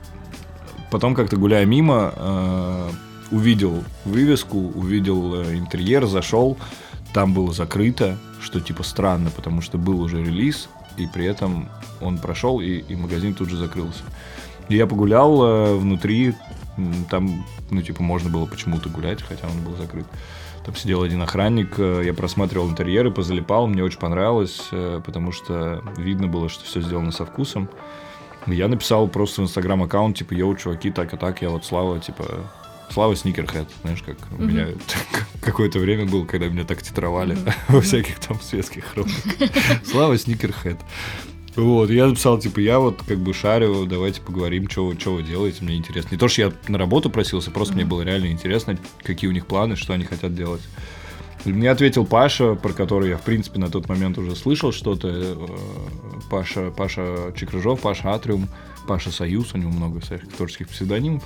потом как-то гуляя мимо, э, увидел вывеску, увидел э, интерьер, зашел, там было закрыто, что типа странно, потому что был уже релиз, и при этом он прошел, и, и магазин тут же закрылся. И я погулял э, внутри, там, ну, типа, можно было почему-то гулять, хотя он был закрыт. Там сидел один охранник, э, я просматривал интерьеры, позалипал, мне очень понравилось, э, потому что видно было, что все сделано со вкусом. Я написал просто в инстаграм аккаунт, типа, йоу, чуваки, так и так, я вот Слава, типа, Слава Сникерхед, знаешь, как у меня какое-то время было, когда меня так титровали во всяких там светских хрониках. Слава Сникерхед. Вот, я написал, типа, я вот как бы шарю, давайте поговорим, что вы, вы делаете, мне интересно. Не то, что я на работу просился, просто мне было реально интересно, какие у них планы, что они хотят делать. И Мне ответил Паша, про который я, в принципе, на тот момент уже слышал что-то. э, Паша, Паша Чекрыжов, Паша Атриум, Паша Союз, у него много всяких творческих псевдонимов.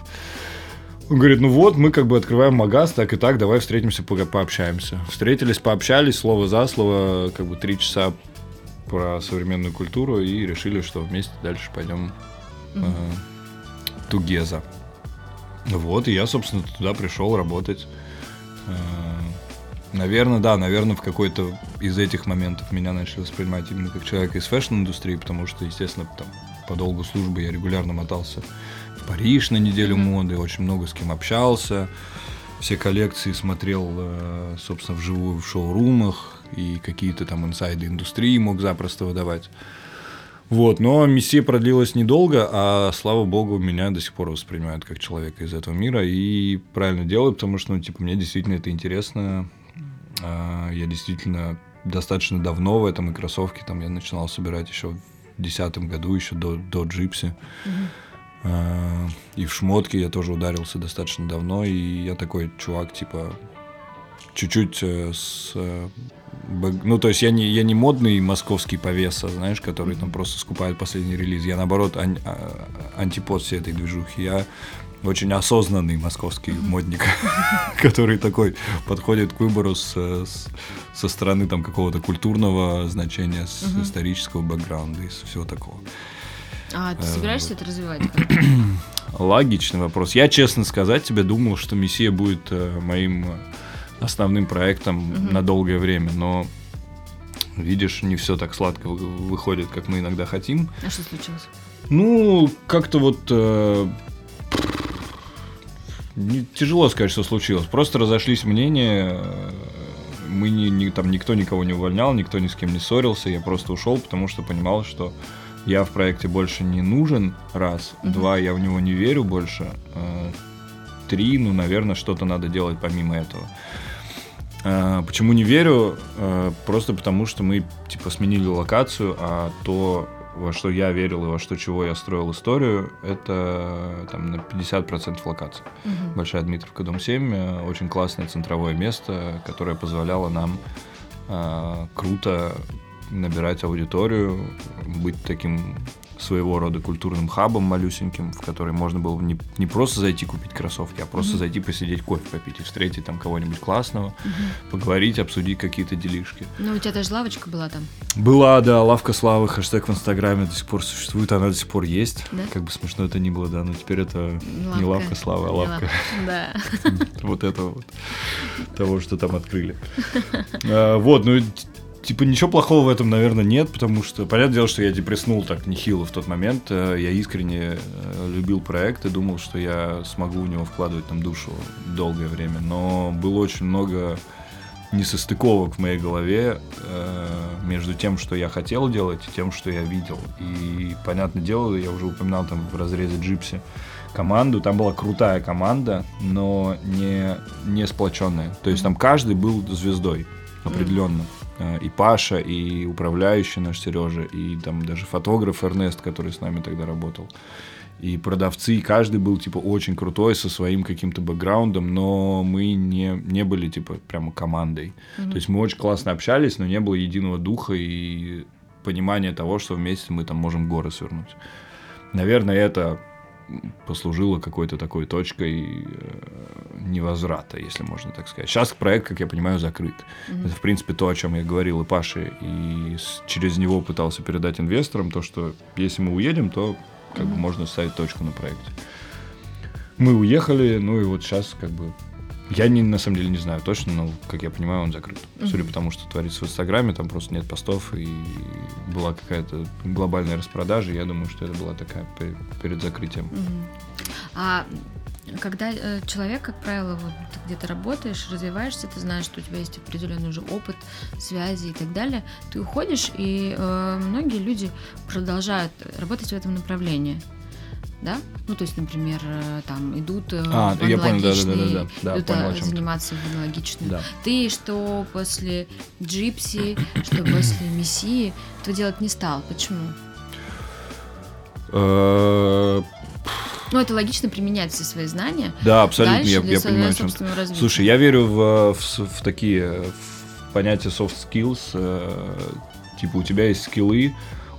Он говорит, ну вот, мы как бы открываем магаз, так и так, давай встретимся, по- пообщаемся. Встретились, пообщались, слово за слово, как бы три часа про современную культуру и решили, что вместе дальше пойдем э, together. Вот, и я, собственно, туда пришел работать. Наверное, да, наверное, в какой-то из этих моментов меня начали воспринимать именно как человека из фэшн-индустрии, потому что, естественно, там, по долгу службы я регулярно мотался Париж на неделю моды, очень много с кем общался, все коллекции смотрел, э, собственно, вживую в шоурумах, и какие-то там инсайды индустрии мог запросто выдавать. Вот, но миссия продлилась недолго, а слава богу, меня до сих пор воспринимают как человека из этого мира. И правильно делают, потому что, ну, типа, мне действительно это интересно. А, Я действительно достаточно давно в этом, и кроссовки там я начинал собирать еще в 2010 году, еще до, до джипси. А, И в шмотки я тоже ударился достаточно давно, и я такой чувак, типа, чуть-чуть э, с... э, Ну, то есть я не, я не модный московский повеса, знаешь, который там просто скупает последний релиз. Я, наоборот, ан- а- антипод всей этой движухи. Я очень осознанный московский модник, который такой подходит к выбору с, с- со стороны там какого-то культурного значения, с исторического бэкграунда и всего такого. А Э, ты собираешься это развивать? Логичный вопрос. Я, честно сказать, тебе думал, что Мессия будет э, моим э, основным проектом на долгое время, но видишь, не все так сладко вы- выходит, как мы иногда хотим. А что случилось? Ну, как-то вот, э, не, тяжело сказать, что случилось. Просто разошлись мнения. Мы не, не, там никто никого не увольнял, никто ни с кем не ссорился. Я просто ушел, потому что понимал, что я в проекте больше не нужен, раз. Угу. Два, я в него не верю больше. Э, три, ну, наверное, что-то надо делать помимо этого. Э, почему не верю? Э, просто потому, что мы, типа, сменили локацию, а то, во что я верил и во что чего я строил историю, это там на 50% локация. Угу. Большая Дмитровка, дом 7, очень классное центровое место, которое позволяло нам круто набирать аудиторию, быть таким своего рода культурным хабом малюсеньким, в который можно было не, не просто зайти купить кроссовки, а просто mm-hmm. зайти посидеть кофе попить и встретить там кого-нибудь классного, mm-hmm. поговорить, обсудить какие-то делишки. Ну, у тебя даже лавочка была там? Была, да, лавка славы, хэштег в Инстаграме до сих пор существует, она до сих пор есть. Да? Как бы смешно это ни было, да, но теперь это лавка. не лавка славы, а лавка. Да. Вот этого вот, того, что там открыли. А, вот, ну Типа ничего плохого в этом, наверное, нет, потому что, понятное дело, что я депресснул так нехило в тот момент. Э, я искренне э, любил проект и думал, что я смогу в него вкладывать там душу долгое время. Но было очень много несостыковок в моей голове э, между тем, что я хотел делать, и тем, что я видел. И, понятное дело, я уже упоминал там в разрезе Джипси команду. Там была крутая команда, но не, не сплоченная. То есть там каждый был звездой определенно. Э, и Паша, и управляющий наш Сережа, и там даже фотограф Эрнест, который с нами тогда работал. И продавцы, и каждый был, типа, очень крутой, со своим каким-то бэкграундом, но мы не, не были, типа, прямо командой. Mm-hmm. То есть мы очень классно общались, но не было единого духа и понимания того, что вместе мы там можем горы свернуть. Наверное, это послужило какой-то такой точкой э, невозврата, если можно так сказать. Сейчас проект, как я понимаю, закрыт. Mm-hmm. Это, в принципе, то, о чем я говорил и Паше, и через него пытался передать инвесторам, то, что если мы уедем, то как mm-hmm. бы можно ставить точку на проекте. Мы уехали, ну и вот сейчас как бы я не, на самом деле не знаю точно, но, как я понимаю, он закрыт. Mm-hmm. Судя по тому, что творится в Инстаграме, там просто нет постов, и была какая-то глобальная распродажа, я думаю, что это была такая перед закрытием. Mm-hmm. А когда э, человек, как правило, вот ты где-то работаешь, развиваешься, ты знаешь, что у тебя есть определенный уже опыт, связи и так далее, ты уходишь, и э, многие люди продолжают работать в этом направлении да? Ну, то есть, например, э, там идут э, а, в я понял, да, да, да, да, да, идут понял, заниматься в аналогичную. Да. Ты что после Джипси, что после Мессии, этого делать не стал. Почему? Э, ну, это логично применять все свои знания. Да, абсолютно, я, я понимаю. Чем... Слушай, я верю в, в, в такие в понятия soft skills. Типа у тебя есть скиллы,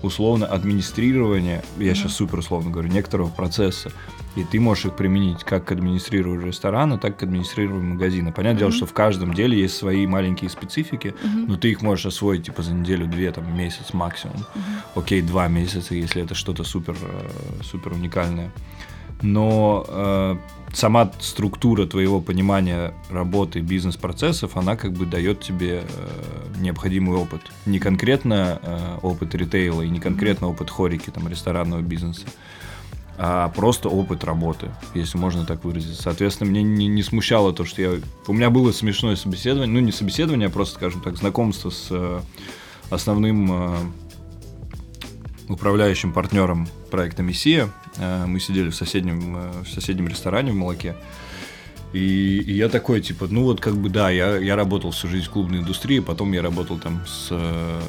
условно администрирование, я mm-hmm. сейчас супер условно говорю, некоторого процесса, и ты можешь их применить как к администрированию ресторана, так и к администрированию магазина. Понятное mm-hmm. дело, что в каждом деле есть свои маленькие специфики, mm-hmm. но ты их можешь освоить типа за неделю, две, там месяц максимум. Mm-hmm. Окей, два месяца, если это что-то супер, э, супер уникальное. Но э, сама структура твоего понимания работы бизнес-процессов, она как бы дает тебе э, необходимый опыт. Не конкретно э, опыт ритейла и не конкретно опыт хорики, там, ресторанного бизнеса, а просто опыт работы, если можно так выразиться. Соответственно, мне не, не смущало то, что я... У меня было смешное собеседование, ну, не собеседование, а просто, скажем так, знакомство с э, основным э, управляющим партнером проекта «Мессия», мы сидели в соседнем, э, в соседнем ресторане в Молоке. И, и я такой, типа, ну вот как бы да, я, я работал всю жизнь в клубной индустрии, потом я работал там с, э,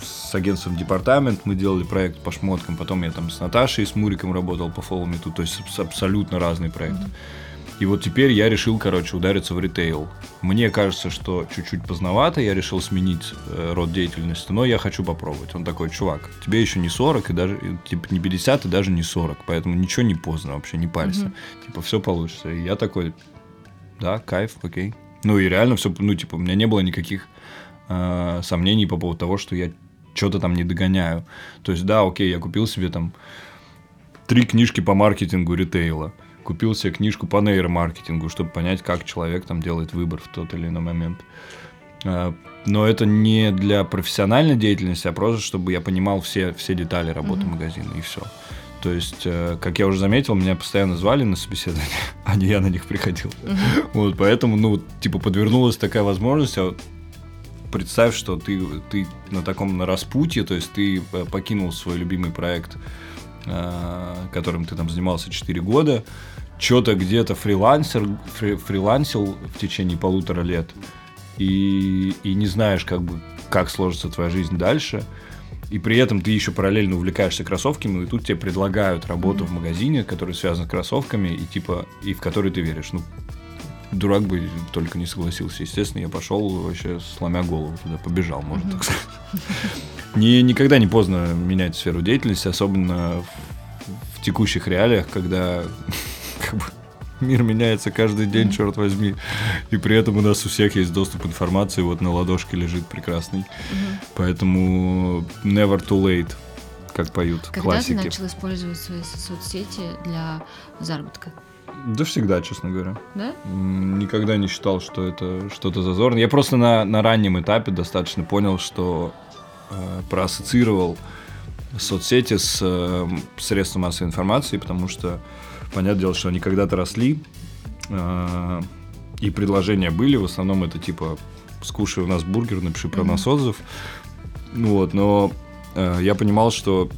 с агентством департамент, мы делали проект по шмоткам, потом я там с Наташей, с Муриком работал по фолломету, то есть абсолютно разный проект. Mm-hmm. И вот теперь я решил, короче, удариться в ритейл. Мне кажется, что чуть-чуть поздновато, я решил сменить э, род деятельности, но я хочу попробовать. Он такой, чувак, тебе еще не 40, и даже, типа, не 50, и даже не 40, поэтому ничего не поздно вообще, не парься. Угу. Типа, все получится. И я такой, да, кайф, окей. Ну и реально все, ну, типа, у меня не было никаких э, сомнений по поводу того, что я что-то там не догоняю. То есть, да, окей, я купил себе там три книжки по маркетингу ритейла купил себе книжку по нейромаркетингу, чтобы понять, как человек там делает выбор в тот или иной момент. А, но это не для профессиональной деятельности, а просто чтобы я понимал все, все детали работы mm-hmm. магазина и все. То есть, э, как я уже заметил, меня постоянно звали на собеседование, а не я на них приходил. Вот, поэтому, ну, типа, подвернулась такая возможность, а вот представь, что ты, ты на таком на распутье, то есть ты э, покинул свой любимый проект, э, которым ты там занимался 4 года, что-то где-то фрилансер, фри, фрилансил в течение полутора лет, и, и не знаешь, как бы, как сложится твоя жизнь дальше – и при этом ты еще параллельно увлекаешься кроссовками, и тут тебе предлагают работу mm-hmm. в магазине, который связан с кроссовками, и типа, и в который ты веришь. Ну, дурак бы только не согласился. Естественно, я пошел вообще сломя голову туда, побежал, можно mm-hmm. так сказать. Не, никогда не поздно менять сферу деятельности, особенно в, в текущих реалиях, когда как бы, Мир меняется каждый день, черт возьми. И при этом у нас у всех есть доступ к информации, вот на ладошке лежит прекрасный. Поэтому never too late, как поют Когда классики. Когда ты начал использовать свои соцсети для заработка? Да всегда, честно говоря. Да? Никогда не считал, что это что-то зазорное. Я просто на, на раннем этапе достаточно понял, что э, проассоциировал соцсети с э, средством массовой информации, потому что Понятное дело, что они когда-то росли, э, и предложения были, в основном это типа «скушай у нас бургер, напиши про mm-hmm. нас отзыв». Ну вот, но э, я понимал, что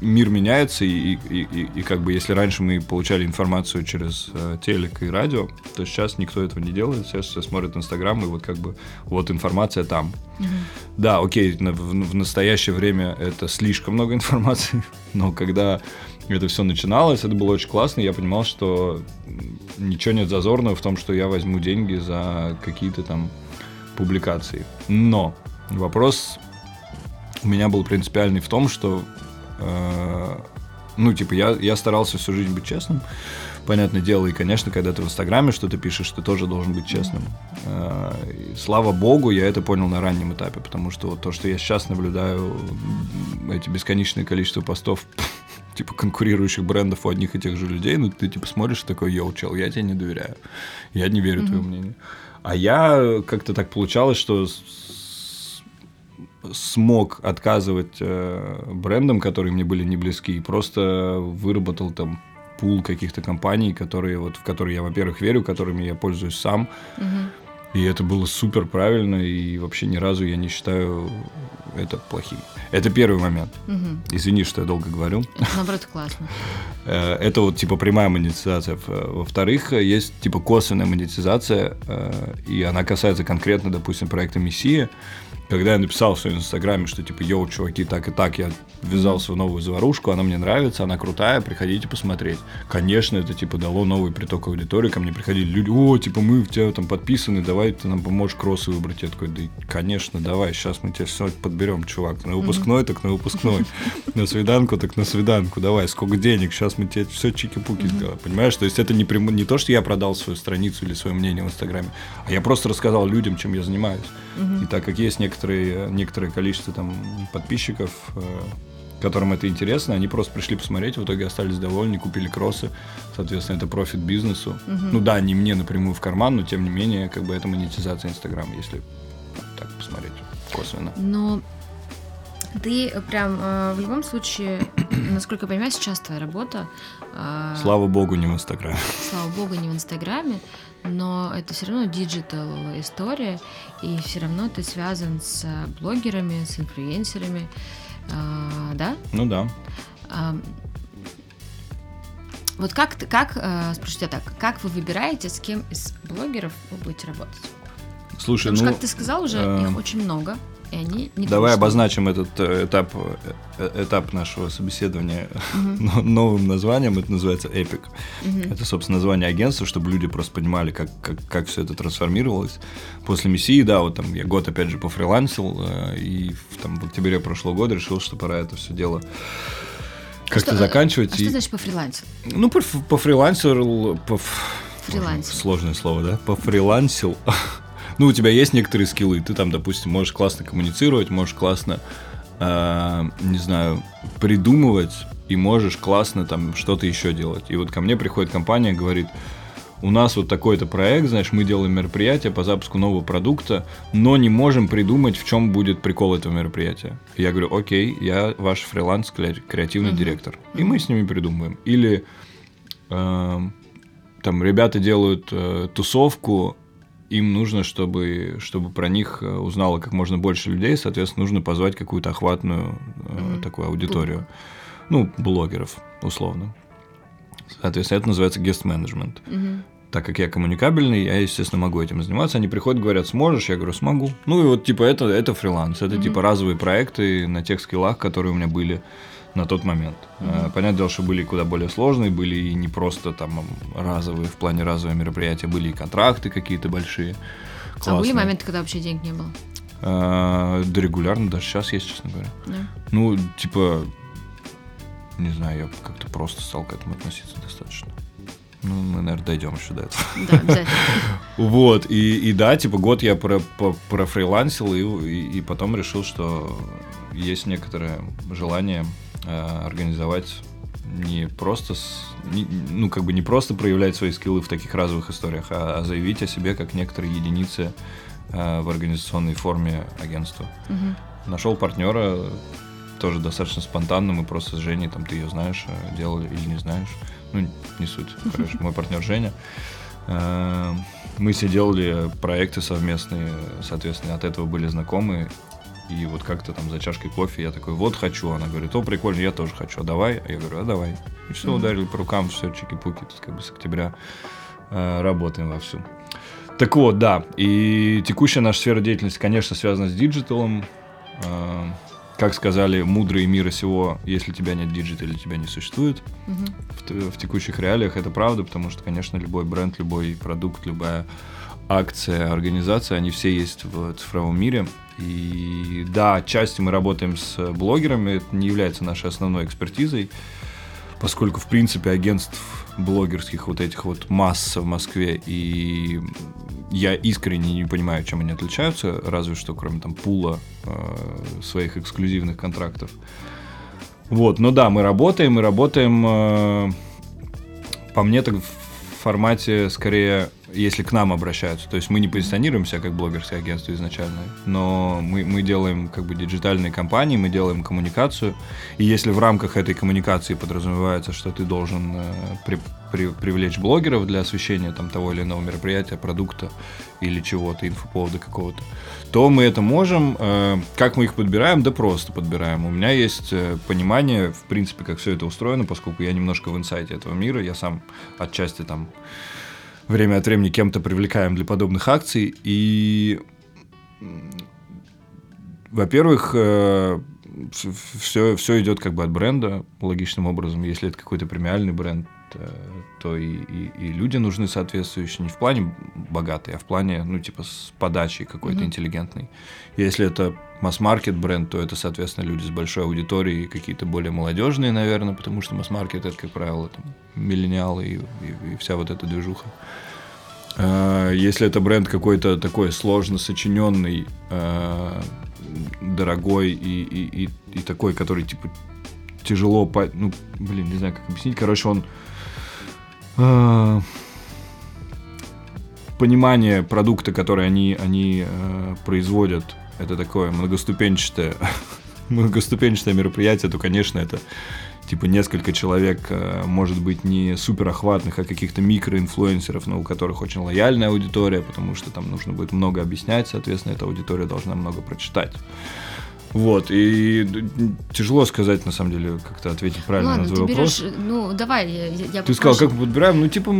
мир меняется, и, и, и, и как бы если раньше мы получали информацию через э, телек и радио, то сейчас никто этого не делает. Сейчас все смотрят Инстаграм, и вот как бы вот информация там. Mm-hmm. Да, окей, в, в настоящее время это слишком много информации, но когда это все начиналось, это было очень классно, я понимал, что ничего нет зазорного в том, что я возьму деньги за какие-то там публикации. Но вопрос у меня был принципиальный в том, что э, ну, типа, я, я старался всю жизнь быть честным, понятное дело, и, конечно, когда ты в Инстаграме что-то пишешь, ты тоже должен быть честным. Э, слава богу, я это понял на раннем этапе, потому что вот то, что я сейчас наблюдаю, эти бесконечное количество постов типа конкурирующих брендов у одних и тех же людей, ну ты типа смотришь такой, йоу, чел, я тебе не доверяю, я не верю mm-hmm. твоему мнению. А я как-то так получалось, что смог отказывать э, брендам, которые мне были не близки, и просто выработал там пул каких-то компаний, которые вот в которые я, во-первых, верю, которыми я пользуюсь сам. Угу. И это было супер правильно, и вообще ни разу я не считаю это плохим. Это первый момент. Угу. Извини, что я долго говорю. Это, наоборот, классно. Э, это вот типа прямая монетизация. Во-вторых, есть типа косвенная монетизация, э, и она касается конкретно, допустим, проекта «Мессия», когда я написал в своем инстаграме, что типа, йоу, чуваки, так и так, я ввязался в новую заварушку, она мне нравится, она крутая, приходите посмотреть. Конечно, это типа дало новый приток аудитории, ко мне приходили люди, о, типа, мы в тебя там подписаны, давай ты нам поможешь кроссы выбрать. Я такой, да, конечно, давай, сейчас мы тебя все подберем, чувак. На выпускной, так на выпускной. На свиданку, так на свиданку. Давай, сколько денег, сейчас мы тебе все чики-пуки сделаем. Понимаешь? То есть это не, прям, не то, что я продал свою страницу или свое мнение в Инстаграме, а я просто рассказал людям, чем я занимаюсь. И так как есть некоторые некоторые, некоторое количество там подписчиков, э, которым это интересно, они просто пришли посмотреть, в итоге остались довольны, купили кроссы, соответственно, это профит бизнесу. Угу. Ну да, не мне напрямую в карман, но тем не менее, как бы это монетизация Инстаграма, если так посмотреть косвенно. Но ты прям э, в любом случае, насколько я понимаю, сейчас твоя работа. Э, Слава богу, не в Инстаграме. Слава богу, не в Инстаграме но это все равно диджитал история, и все равно ты связан с блогерами, с инфлюенсерами, э, да? Ну да. Э, вот как, как э, спрошу тебя так, как вы выбираете, с кем из блогеров вы будете работать? Слушай, Потому ну... что, как ты сказал уже, э... их очень много и они не Давай пришли. обозначим этот э, этап, э, этап нашего собеседования угу. новым названием. Это называется Epic. Угу. Это, собственно, название агентства, чтобы люди просто понимали, как, как, как все это трансформировалось. После Мессии, да, вот там я год, опять же, пофрилансил, э, и в, там, в октябре прошлого года решил, что пора это все дело как-то что, заканчивать. А и... что значит пофрилансил? Ну, пофрилансил... По... Фрилансил. Сложное слово, да? Пофрилансил ну, у тебя есть некоторые скиллы, ты там, допустим, можешь классно коммуницировать, можешь классно, э, не знаю, придумывать, и можешь классно там что-то еще делать. И вот ко мне приходит компания, говорит, у нас вот такой-то проект, знаешь, мы делаем мероприятие по запуску нового продукта, но не можем придумать, в чем будет прикол этого мероприятия. Я говорю, окей, я ваш фриланс креативный uh-huh. директор, и мы с ними придумываем. Или э, там ребята делают э, тусовку, им нужно, чтобы, чтобы про них э, узнало как можно больше людей, соответственно, нужно позвать какую-то охватную э, такую аудиторию. Ну, блогеров, условно. Соответственно, это называется гест-менеджмент. Mm-hmm так как я коммуникабельный, я, естественно, могу этим заниматься. Они приходят, говорят, сможешь? Я говорю, смогу. Ну и вот, типа, это, это фриланс, это, mm-hmm. типа, разовые проекты на тех скиллах, которые у меня были на тот момент. Mm-hmm. Понятное дело, что были куда более сложные, были и не просто там разовые, в плане разовые мероприятия, были и контракты какие-то большие. Классные. А были моменты, когда вообще денег не было? А, да регулярно, даже сейчас есть, честно говоря. Yeah. Ну, типа, не знаю, я как-то просто стал к этому относиться достаточно. Ну, мы, наверное, дойдем еще до этого. Да, обязательно. Вот, и, и да, типа год я про, про, профрилансил, и, и, и потом решил, что есть некоторое желание организовать не просто, с, не, ну, как бы не просто проявлять свои скиллы в таких разовых историях, а, а заявить о себе как некоторые единицы э, в организационной форме агентства. Угу. Нашел партнера, тоже достаточно спонтанно, мы просто с Женей, там, ты ее знаешь, э, делали или не знаешь, ну, не суть, короче, мой партнер Женя. Э, мы все делали проекты совместные, соответственно, от этого были знакомы. И вот как-то там за чашкой кофе я такой, вот хочу. Она говорит, о, прикольно, я тоже хочу, а давай? А я говорю, а давай. И все, mm-hmm. ударили по рукам, все, чики-пуки, тут как бы с октября э, работаем вовсю. Так вот, да, и текущая наша сфера деятельности, конечно, связана с диджиталом. Э, как сказали мудрые мира сего, если тебя нет диджитала, тебя не существует. Угу. В, в текущих реалиях это правда, потому что, конечно, любой бренд, любой продукт, любая акция, организация, они все есть в цифровом мире. И да, отчасти мы работаем с блогерами, это не является нашей основной экспертизой, поскольку, в принципе, агентств блогерских вот этих вот масса в Москве, и я искренне не понимаю, чем они отличаются, разве что кроме там пула э, своих эксклюзивных контрактов. Вот, но да, мы работаем, мы работаем, э, по мне так в формате скорее если к нам обращаются. То есть мы не позиционируемся как блогерское агентство изначально, но мы, мы делаем как бы диджитальные компании, мы делаем коммуникацию. И если в рамках этой коммуникации подразумевается, что ты должен э, при, при, привлечь блогеров для освещения там, того или иного мероприятия, продукта или чего-то, инфоповода какого-то, то мы это можем. Э, как мы их подбираем? Да просто подбираем. У меня есть э, понимание, в принципе, как все это устроено, поскольку я немножко в инсайте этого мира, я сам отчасти там время от времени кем-то привлекаем для подобных акций. И, во-первых, все, э, все идет как бы от бренда логичным образом. Если это какой-то премиальный бренд, э, то и, и, и люди нужны соответствующие не в плане богатые, а в плане, ну, типа, с подачей какой-то mm-hmm. интеллигентной. Если это масс-маркет бренд, то это, соответственно, люди с большой аудиторией, какие-то более молодежные, наверное, потому что масс-маркет это, как правило, там, миллениалы и, и, и вся вот эта движуха. А, если это бренд какой-то такой сложно сочиненный, а, дорогой и, и, и, и такой, который типа тяжело, по... ну, блин, не знаю, как объяснить. Короче, он э, понимание продукта, который они, они э, производят, это такое многоступенчатое, многоступенчатое мероприятие, то, конечно, это типа несколько человек, э, может быть, не супер охватных, а каких-то микроинфлюенсеров, но у которых очень лояльная аудитория, потому что там нужно будет много объяснять, соответственно, эта аудитория должна много прочитать. Вот, и тяжело сказать, на самом деле, как-то ответить правильно Ладно, на твой ты вопрос. Берешь, ну, давай, я, я Ты сказал, как мы подбираем? Ну, типа,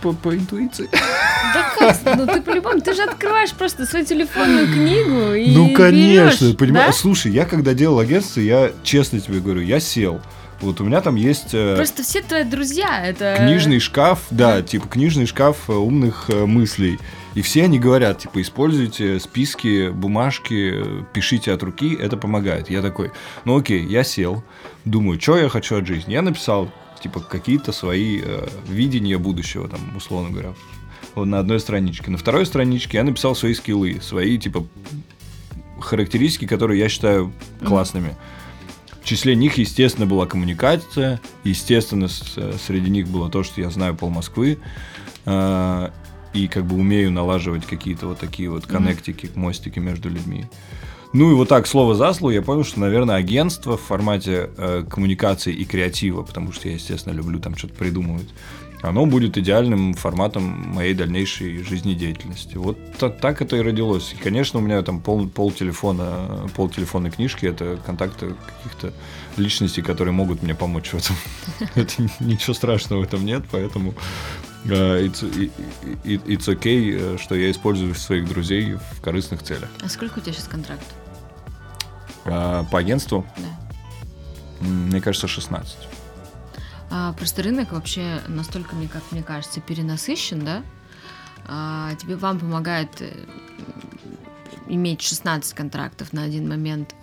по, по интуиции. Да как? Ну, ты по-любому, ты же открываешь просто свою телефонную книгу и Ну, конечно, берешь, понимаешь. да? Слушай, я когда делал агентство, я честно тебе говорю, я сел, вот у меня там есть... э, Просто все твои друзья, это... Книжный шкаф, да, типа книжный шкаф э, умных э, мыслей. И все они говорят, типа, используйте списки, бумажки, пишите от руки, это помогает. Я такой, ну окей, я сел, думаю, что я хочу от жизни. Я написал, типа, какие-то свои э, видения будущего, там, условно говоря, вот на одной страничке. На второй страничке я написал свои скиллы, свои, типа, характеристики, которые я считаю классными. В числе них, естественно, была коммуникация, естественно, среди них было то, что я знаю пол Москвы, э, и как бы умею налаживать какие-то вот такие вот коннектики, мостики между людьми. Ну и вот так, слово за слово, я понял, что, наверное, агентство в формате э, коммуникации и креатива, потому что я, естественно, люблю там что-то придумывать, оно будет идеальным форматом моей дальнейшей жизнедеятельности. Вот так, так это и родилось. И, конечно, у меня там пол, пол телефона, пол телефонной книжки это контакты каких-то личностей, которые могут мне помочь в этом. Это ничего страшного в этом нет, поэтому э, it's, it's okay, э, что я использую своих друзей в корыстных целях. А сколько у тебя сейчас контракт? А, по агентству? Да. Мне кажется, 16. А, просто рынок вообще настолько, мне, как мне кажется, перенасыщен, да? А, тебе вам помогает э, иметь 16 контрактов на один момент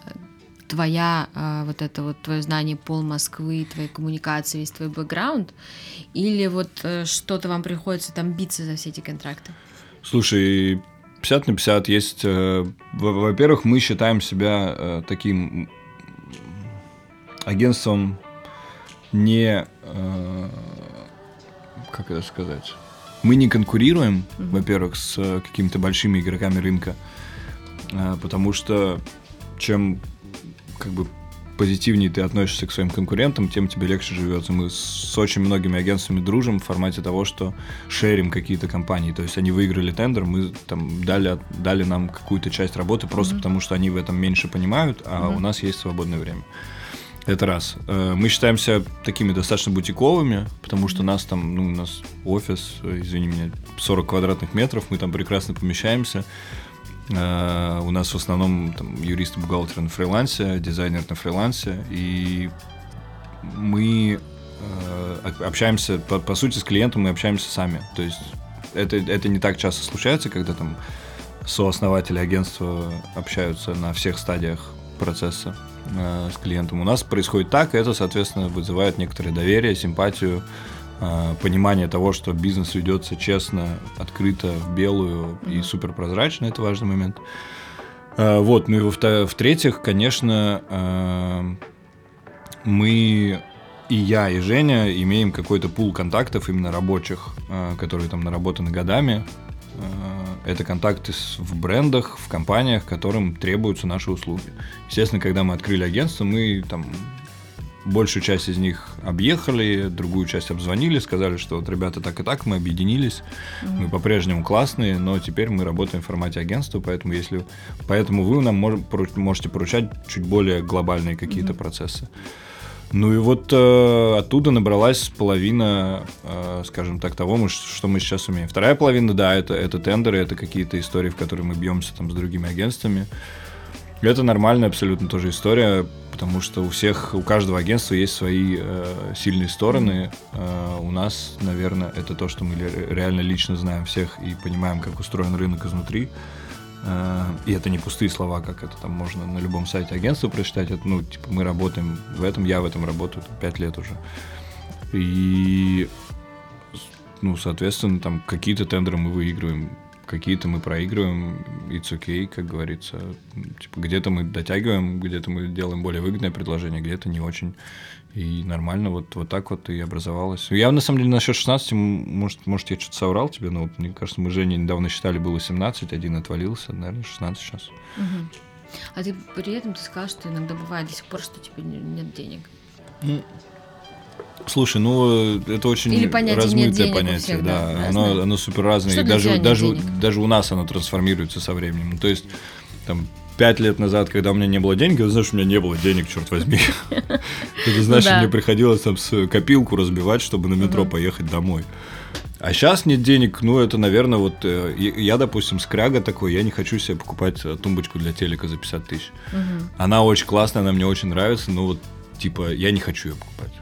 твоя а, вот это вот твое знание пол Москвы, твои коммуникации, весь твой бэкграунд, или вот э, что-то вам приходится там биться за все эти контракты? Слушай, 50 на 50 есть... Э, во-первых, мы считаем себя таким агентством не... Э, как это сказать? Мы не конкурируем, mm-hmm. во-первых, с какими-то большими игроками рынка, потому что чем как бы позитивнее ты относишься к своим конкурентам, тем тебе легче живется. Мы с очень многими агентствами дружим в формате того, что шерим какие-то компании. То есть они выиграли тендер, мы там дали, дали нам какую-то часть работы просто mm-hmm. потому, что они в этом меньше понимают, а mm-hmm. у нас есть свободное время. Это раз. Э, мы считаемся такими достаточно бутиковыми, потому что нас там, ну, у нас офис, извини меня, 40 квадратных метров, мы там прекрасно помещаемся. Э, у нас в основном там, юристы, бухгалтеры на фрилансе, дизайнер на фрилансе, и мы э, общаемся, по, по сути, с клиентом мы общаемся сами. То есть это, это не так часто случается, когда там сооснователи агентства общаются на всех стадиях процесса э, с клиентом. У нас происходит так, и это, соответственно, вызывает некоторое доверие, симпатию, а, понимание того, что бизнес ведется честно, открыто, в белую и супер прозрачно, это важный момент. А, вот, ну и в-третьих, конечно, мы и я, и Женя имеем какой-то пул контактов именно рабочих, которые там наработаны годами. Это контакты в брендах, в компаниях, которым требуются наши услуги. Естественно, когда мы открыли агентство, мы там большую часть из них объехали, другую часть обзвонили, сказали, что вот ребята так и так, мы объединились, mm-hmm. мы по-прежнему классные, но теперь мы работаем в формате агентства, поэтому если, поэтому вы нам мож, можете поручать чуть более глобальные какие-то mm-hmm. процессы. Ну и вот э, оттуда набралась половина, э, скажем так, того, что мы сейчас умеем. Вторая половина, да, это, это тендеры, это какие-то истории, в которые мы бьемся там с другими агентствами. Это нормальная абсолютно тоже история, потому что у всех, у каждого агентства есть свои э, сильные стороны. Э, у нас, наверное, это то, что мы реально лично знаем всех и понимаем, как устроен рынок изнутри. И это не пустые слова, как это там можно на любом сайте агентства прочитать. Это, ну, типа, мы работаем в этом, я в этом работаю пять лет уже. И, ну, соответственно, там какие-то тендеры мы выигрываем какие-то мы проигрываем, it's okay, как говорится. Типа где-то мы дотягиваем, где-то мы делаем более выгодное предложение, где-то не очень. И нормально, вот, вот так вот и образовалось. Я, на самом деле, насчет 16, может, может я что-то соврал тебе, но вот, мне кажется, мы Жене недавно считали, было 17, один отвалился, наверное, 16 сейчас. Угу. А ты при этом ты сказал, что иногда бывает до сих пор, что тебе нет денег. Ну, Слушай, ну это очень Или размытое понятие, всех, да. да оно, оно супер разное. Что и даже, даже, даже у нас оно трансформируется со временем. То есть, там, пять лет назад, когда у меня не было денег, ты знаешь, у меня не было денег, черт возьми. Это значит, мне приходилось там копилку разбивать, чтобы на метро поехать домой. А сейчас нет денег, ну, это, наверное, вот э, я, допустим, скряга такой, я не хочу себе покупать э, тумбочку для телека за 50 тысяч. Она очень классная, она мне очень нравится, но вот, типа, я не хочу ее покупать.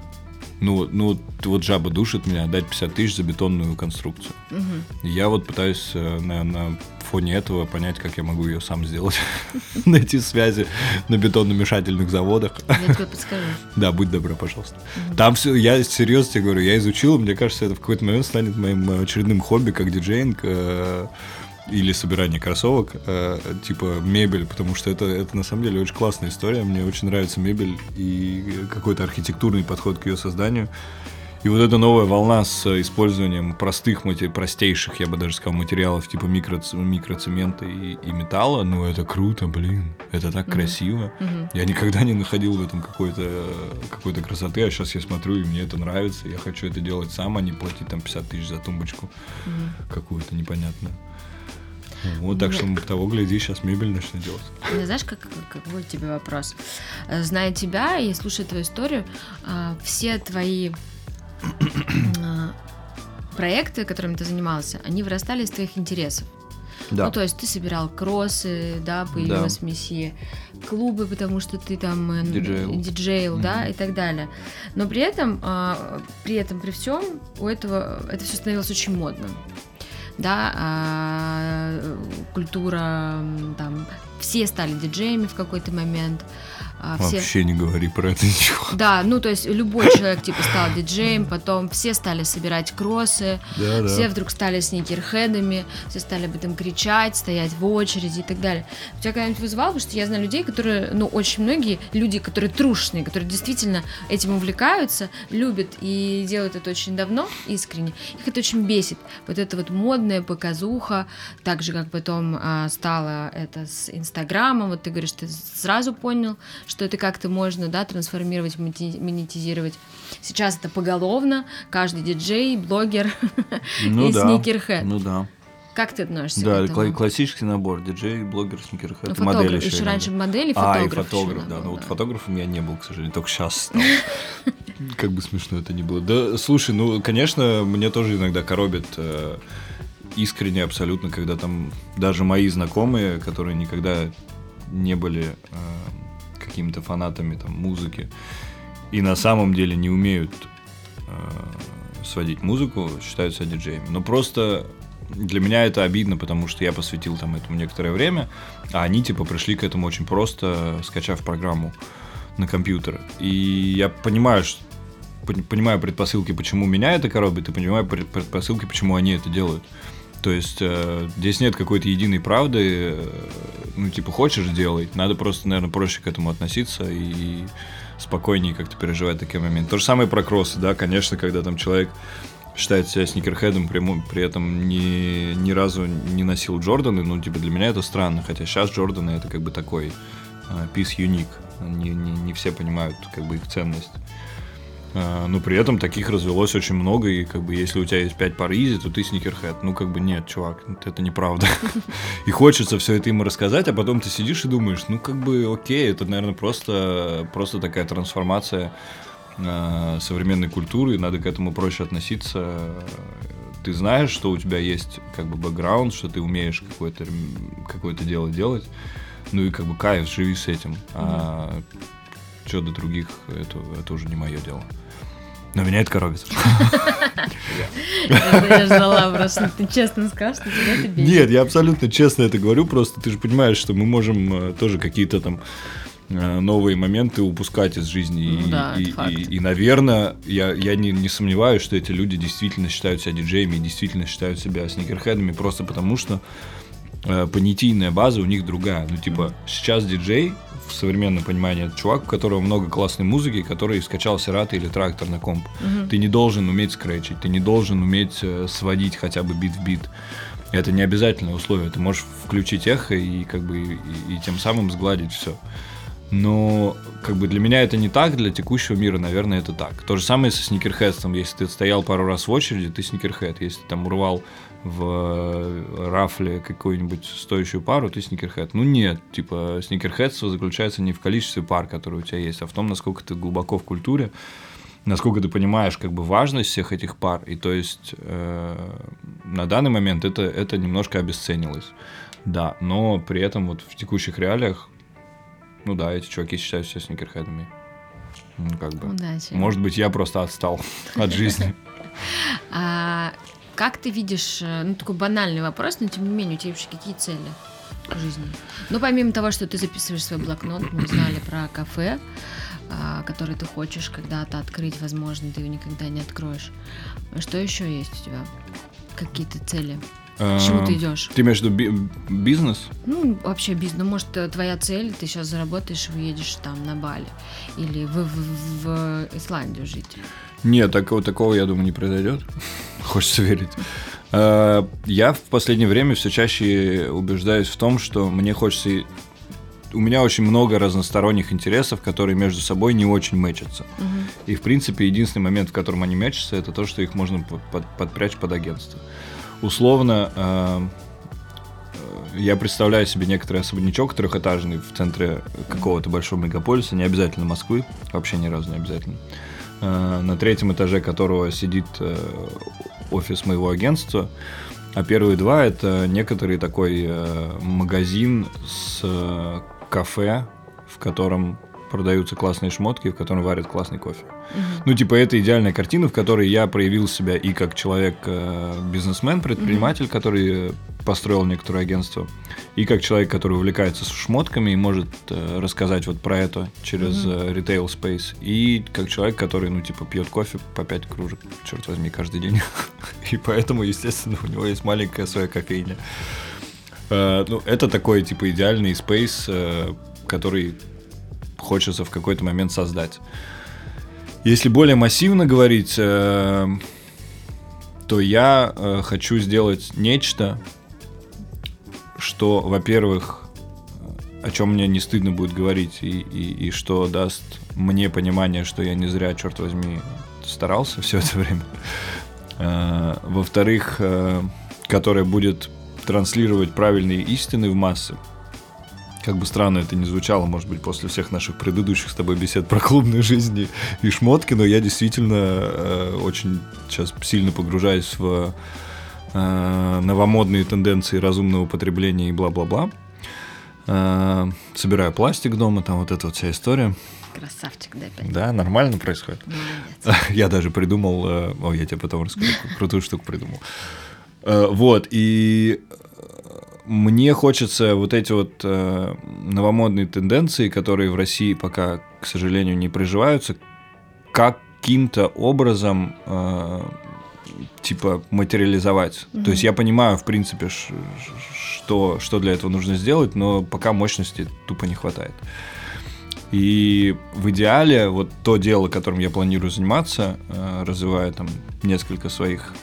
Ну, ну вот жаба душит меня, отдать 50 тысяч за бетонную конструкцию. Угу. Я вот пытаюсь э, на, на фоне этого понять, как я могу ее сам сделать. Найти связи на бетонно-мешательных заводах. Я тебе подскажу. Да, будь добра, пожалуйста. Там все, я серьезно тебе говорю, я изучил, мне кажется, это в какой-то момент станет моим очередным хобби, как диджейнг. Или собирание кроссовок, э, типа мебель, потому что это, это на самом деле очень классная история. Мне очень нравится мебель и какой-то архитектурный подход к ее созданию. И вот эта новая волна с использованием простых, простейших, я бы даже сказал, материалов типа микро, микроцемента и, и металла, ну это круто, блин, это так mm-hmm. красиво. Mm-hmm. Я никогда не находил в этом какой-то какой красоты, а сейчас я смотрю, и мне это нравится, я хочу это делать сам, а не платить там 50 тысяч за тумбочку mm-hmm. какую-то непонятную. Вот, так что того, гляди, сейчас мебель начнет делать. Знаешь, как, какой тебе вопрос? Зная тебя и слушая твою историю, а, все твои а, проекты, которыми ты занимался, они вырастали из твоих интересов. Да. Ну, то есть ты собирал кроссы, да, появилась да. мессия, клубы, потому что ты там э, диджейл, диджейл mm-hmm. да, и так далее. Но при этом, а, при этом, при всем, у этого это все становилось очень модным. Да, а, культура, там, все стали диджеями в какой-то момент. А, все... Вообще не говори про это ничего. Да, ну то есть любой человек типа стал диджеем, потом все стали собирать кроссы, да, все да. вдруг стали сникерхедами, все стали об этом кричать, стоять в очереди и так далее. У тебя когда-нибудь вызывало, потому что я знаю людей, которые, ну очень многие люди, которые трушные, которые действительно этим увлекаются, любят и делают это очень давно, искренне, их это очень бесит. Вот это вот модная показуха, так же как потом а, стало это с Инстаграмом, вот ты говоришь, ты сразу понял, что это как-то можно, да, трансформировать, монетизировать. Сейчас это поголовно, каждый диджей, блогер ну, и да. сникерхед. Ну да. Как ты относишься да, к этому? Да, классический набор. Диджей, блогер, сникерхед. Ну, фотограф. Модель еще, еще раньше модели, фотограф. А, и фотограф, да. Ну, вот фотографом я не был, к сожалению, только сейчас стал. Как бы смешно это ни было. Да, слушай, ну, конечно, мне тоже иногда коробит э, искренне абсолютно, когда там даже мои знакомые, которые никогда не были э, какими-то фанатами там, музыки и на самом деле не умеют э, сводить музыку, считают себя диджеями. Но просто для меня это обидно, потому что я посвятил там этому некоторое время, а они типа пришли к этому очень просто, скачав программу на компьютер. И я понимаю, что понимаю предпосылки, почему меня это коробит, и понимаю предпосылки, почему они это делают. То есть э, здесь нет какой-то единой правды. Э, ну, типа, хочешь делать, надо просто, наверное, проще к этому относиться и спокойнее как-то переживать такие моменты. То же самое про кроссы, да, конечно, когда там человек считает себя сникерхедом, при, при этом ни, ни разу не носил Джорданы, ну, типа, для меня это странно, хотя сейчас Джорданы это как бы такой э, piece unique, не, не, не все понимают как бы их ценность. А, но при этом таких развелось очень много, и как бы если у тебя есть 5 пар изи, то ты сникерхед. Ну, как бы нет, чувак, это неправда. И хочется все это ему рассказать, а потом ты сидишь и думаешь, ну, как бы окей, это, наверное, просто, просто такая трансформация э, современной культуры, надо к этому проще относиться. Ты знаешь, что у тебя есть как бы бэкграунд, что ты умеешь какое-то какое дело делать, ну и как бы кайф, живи с этим. А что до других, это, это уже не мое дело. Но меня это коробит. Я ждала просто, ты честно сказал, что тебя это бесит. Нет, я абсолютно честно это говорю, просто ты же понимаешь, что мы можем э, тоже какие-то там э, новые моменты упускать из жизни. Ну, и, да, и, и, и, наверное, я, я не, не сомневаюсь, что эти люди действительно считают себя диджеями и действительно считают себя сникерхедами просто потому, что э, понятийная база у них другая. Ну, типа, сейчас диджей в современном понимании это чувак, у которого много классной музыки, который скачал Сирата или трактор на комп. Угу. Ты не должен уметь скретчить, ты не должен уметь э, сводить хотя бы бит в бит. Это не обязательное условие. Ты можешь включить эхо и как бы и, и тем самым сгладить все. Но как бы для меня это не так, для текущего мира, наверное, это так. То же самое со сникерхедством. Если ты стоял пару раз в очереди, ты сникерхед. Если ты там урвал в э, рафле какую-нибудь стоящую пару, ты сникерхед. Ну нет, типа сникерхедство заключается не в количестве пар, которые у тебя есть, а в том, насколько ты глубоко в культуре, насколько ты понимаешь как бы важность всех этих пар. И то есть э, на данный момент это, это немножко обесценилось. Да, но при этом вот в текущих реалиях, ну да, эти чуваки считают себя сникерхедами. Ну, как бы. Удачи. Может быть, я просто отстал от жизни. Как ты видишь, э, ну такой банальный вопрос, но тем не менее, у тебя вообще какие цели в жизни? Ну, помимо того, что ты записываешь свой блокнот, мы узнали про кафе, а, который ты хочешь когда-то открыть, возможно, ты его никогда не откроешь. Что еще есть у тебя? Какие-то цели? К чему ты идешь? Ты имеешь в виду би- бизнес? Ну, вообще бизнес. Ну, может, э, твоя цель, ты сейчас заработаешь и уедешь там на Бали. Или в, в- в Исландию жить. Нет, такого, такого, я думаю, не произойдет. Хочется верить. Э, Я в последнее время все чаще убеждаюсь в том, что мне хочется... У меня очень много разносторонних интересов, которые между собой не очень мэчатся. И, в принципе, единственный момент, в котором они мэчатся, это то, что их можно по- под- подпрячь под агентство. Условно, э, э, я представляю себе некоторый особнячок трехэтажный в центре какого-то большого мегаполиса, не обязательно Москвы, вообще ни разу не обязательно, э, на третьем этаже которого сидит э, офис моего агентства, а первые два это некоторый такой э, магазин с э, кафе, в котором продаются классные шмотки, в котором варят классный кофе. Ну, типа, это идеальная картина, в которой я проявил себя и как человек-бизнесмен, предприниматель, который э, построил некоторое агентство, и как человек, который увлекается шмотками и может э, рассказать вот про это через э, retail space, и как человек, который, ну, типа, пьет кофе по 5 кружек, черт возьми, каждый день. И поэтому, естественно, у него есть маленькая своя кофейня. Э, Ну, это такой, типа, идеальный спейс, э, который хочется в какой-то момент создать. Если более массивно говорить, э, то я э, хочу сделать нечто, что, во-первых, о чем мне не стыдно будет говорить, и, и, и что даст мне понимание, что я не зря, черт возьми, старался все это время. Э, Во-вторых, э, которое будет транслировать правильные истины в массы. Как бы странно это ни звучало, может быть, после всех наших предыдущих с тобой бесед про клубную жизнь и, и шмотки, но я действительно э, очень сейчас сильно погружаюсь в э, новомодные тенденции разумного потребления и бла-бла-бла. Э, собираю пластик дома, там вот эта вот вся история. Красавчик, да, опять. Да, нормально происходит. Молодец. Я даже придумал, э, о, я тебе потом расскажу, крутую штуку придумал. Э, Вот, и мне хочется вот эти вот э, новомодные тенденции, которые в России пока, к сожалению, не приживаются, каким-то образом э, типа материализовать. То есть я понимаю, в принципе, что, что для этого нужно сделать, но пока мощности тупо не хватает. И в идеале вот то дело, которым я планирую заниматься, э, развивая там несколько своих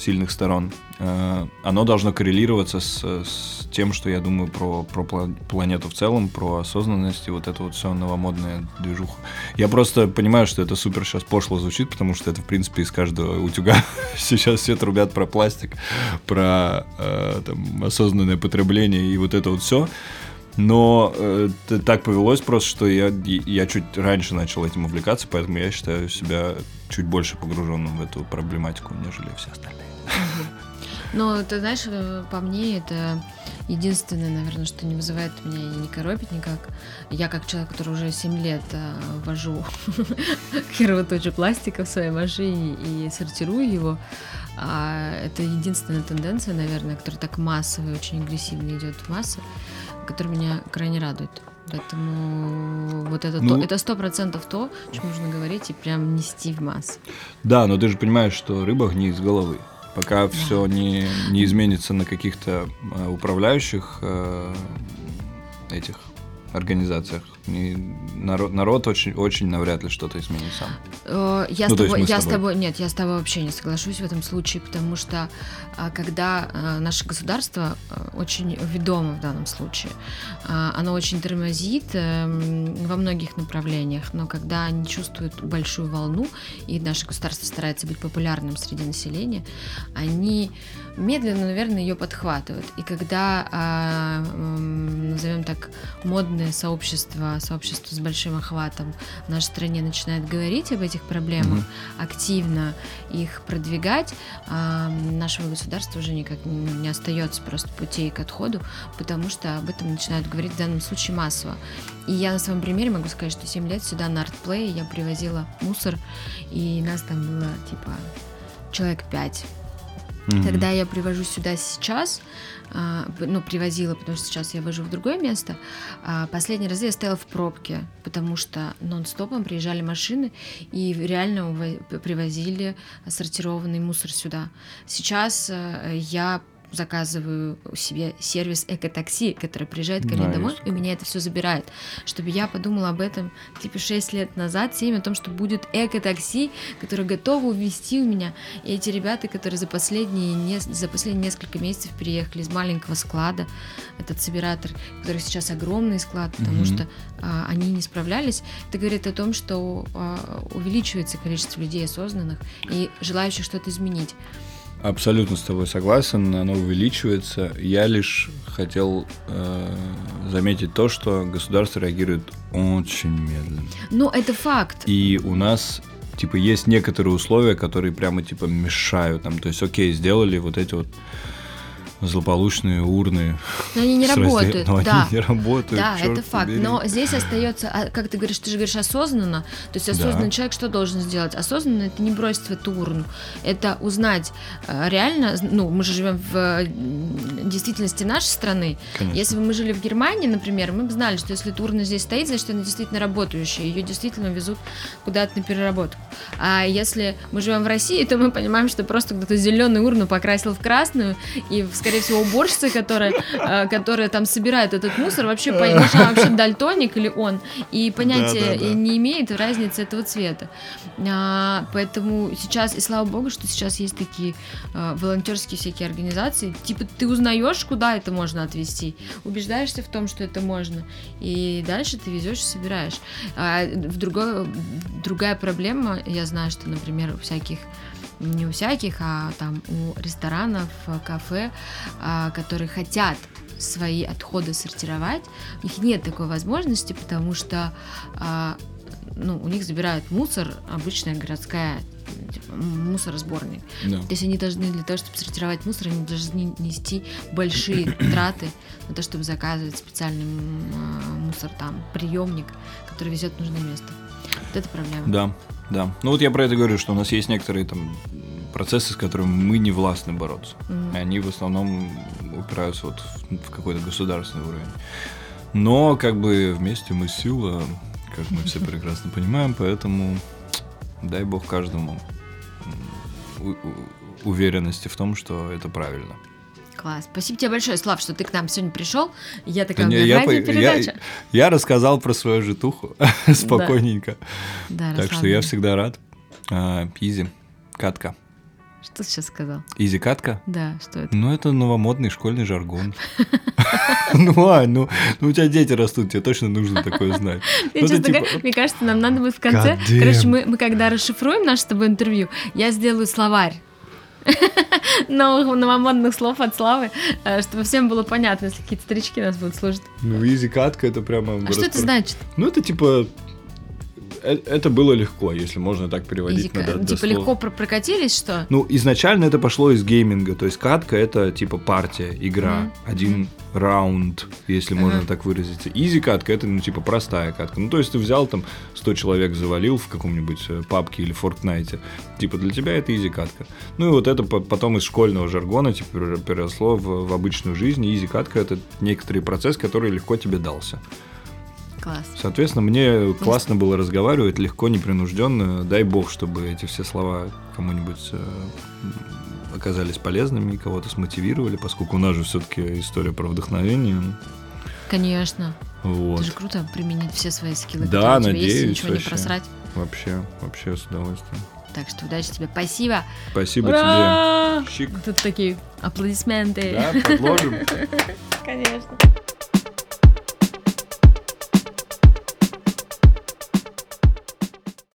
сильных сторон, э, оно должно коррелироваться с, с тем, что я думаю про, про пла- планету в целом, про осознанность и вот это вот все новомодная движуха. Я просто понимаю, что это супер сейчас пошло звучит, потому что это, в принципе, из каждого утюга сейчас все трубят про пластик, про э, там, осознанное потребление и вот это вот все. Но э, так повелось просто, что я, я чуть раньше начал этим увлекаться, поэтому я считаю себя чуть больше погруженным в эту проблематику, нежели все остальные. Но ты знаешь, э, по мне это единственное, наверное, что не вызывает меня и не коробит никак. Я как человек, который уже 7 лет э, вожу херово тот же пластика в своей машине и сортирую его, а это единственная тенденция, наверное, которая так массово и очень агрессивно идет в массы, которая меня крайне радует. Поэтому вот это Ну- то- это сто процентов то, о чем нужно говорить и прям нести в массы. Да, но ты же понимаешь, что рыба гниет с головы. Пока все не, не изменится на каких-то э, управляющих э, этих организациях, не- народ, народ очень, очень навряд ли что-то изменит сам. Э, Я, Ну, с тобой, мы с я с тобой. тобой, нет, я с тобой вообще не соглашусь в этом случае, потому что а, когда а, наше государство а, очень ведомо в данном случае, а, оно очень тормозит эм, во многих направлениях, но когда они чувствуют большую волну, и наше государство старается быть популярным среди населения, они медленно, наверное, ее подхватывают. И когда, назовем так, модное сообщество, сообщество с большим охватом в нашей стране начинает говорить об этих проблемах, Мгм. активно их продвигать, а, нашего государства уже никак не остается просто путей к отходу, потому что об этом начинают говорить в данном случае массово. И я на своем примере могу сказать, что 7 лет сюда на артплей я привозила мусор, и нас там было типа человек 5. Мгм. Когда я привожу сюда сейчас, ну, привозила, потому что сейчас я вожу в другое место, а, последний раз я стояла в пробке, потому что нон-стопом приезжали машины и реально привозили сортированный мусор сюда. Сейчас э, я заказываю себе сервис экотакси, который приезжает ко мне Да, домой, и меня это все забирает. Чтобы я подумала об этом типа 6 лет назад, 7, о том, что будет экотакси, которое готово увезти у меня. И эти ребята, которые за последние, не, за последние несколько месяцев переехали из маленького склада, этот собиратор, который сейчас огромный склад, потому Мгм. что а, они не справлялись, это говорит о том, что а, увеличивается количество людей осознанных и желающих что-то изменить. Абсолютно с тобой согласен, оно увеличивается. Я лишь хотел э, заметить то, что государство реагирует очень медленно. Но это факт. И у нас типа есть некоторые условия, которые прямо типа мешают нам. То есть, окей, сделали вот эти вот злополучные урны. Но они не работают. Но да. они не работают. Да, это факт. побери. Но здесь остается, а, как ты говоришь, ты же говоришь осознанно. То есть осознанный Да. человек что должен сделать? Осознанно это не бросить в эту урну. Это узнать э, реально, ну, мы же живем в э, действительности нашей страны. Конечно. Если бы мы жили в Германии, например, мы бы знали, что если эта урна здесь стоит, значит, она действительно работающая. Ее действительно везут куда-то на переработку. А если мы живем в России, то мы понимаем, что просто кто-то зеленую урну покрасил в красную, и, скорее всего, уборщица, которая, э, которая там собирает этот мусор, вообще, она вообще дальтоник или он, и понятия Да-да-да. и не имеет разницы этого цвета. А, поэтому сейчас, и слава богу, что сейчас есть такие э, волонтерские всякие организации, типа ты узнаешь, куда это можно отвезти, убеждаешься в том, что это можно, и дальше ты везешь и собираешь. А в другой, другая проблема, я знаю, что, например, у всяких не у всяких, а там у ресторанов, кафе, а, которые хотят свои отходы сортировать, у них нет такой возможности, потому что а, ну, у них забирают мусор, обычная городская типа, мусоросборник. Да. То есть они должны для того, чтобы сортировать мусор, они должны нести большие траты на то, чтобы заказывать специальный а, мусор, там, приемник, который везет в нужное место. Вот это проблема. Да, да. Ну вот я про это говорю, что у нас есть некоторые там процессы, с которыми мы не властны бороться. И они в основном упираются вот в, в какой-то государственный уровень. Но как бы вместе мы сила, как мы все прекрасно понимаем, поэтому дай бог каждому уверенности в том, что это правильно. Класс. Спасибо тебе большое, Слав, что ты к нам сегодня пришел. Я такая, Да не, я, по- я- я рассказал про свою житуху спокойненько. Да, Так что я всегда рад. А, Изи, катка. Что ты сейчас сказал? Изи катка? Да, что это? Ну, это новомодный школьный жаргон. Ну, Ань, ну ну, у тебя дети растут, тебе точно нужно такое знать. Ну, типа- мне кажется, нам надо будет в конце. Короче, мы когда расшифруем наше с тобой интервью, я сделаю словарь новых новомодных слов от Славы, э, чтобы всем было понятно, если какие-то старички нас будут слушать. Ну, easy катка это прямо... А что это значит? Ну, это типа... э, Это было легко, если можно так переводить Языка? на до- Типа дословно. легко про- прокатились, что? Ну, изначально это пошло из гейминга, то есть катка это типа партия, игра, один раунд, если можно так выразиться. Easy катка это ну типа простая катка. Ну, то есть ты взял там 100 человек завалил в каком-нибудь э, пабке или фортнайте. Типа для тебя это easy катка. Ну и вот это по- потом из школьного жаргона типа пере- переросло в, в обычную жизнь. Изи катка это некоторый процесс, который легко тебе дался. Класс. Соответственно, мне классно было разговаривать, легко, непринужденно. Дай бог, чтобы эти все слова кому-нибудь э, оказались полезными, кого-то смотивировали, поскольку у нас же все-таки история про вдохновение. Конечно. Вот. Это же круто применить все свои скиллы, Да, тебя есть, надеюсь, ничего не вообще. просрать. Вообще, вообще с удовольствием. Так что удачи тебе. Спасибо. Спасибо Ура! тебе. Щик. Тут такие аплодисменты. Да, подложим. Конечно.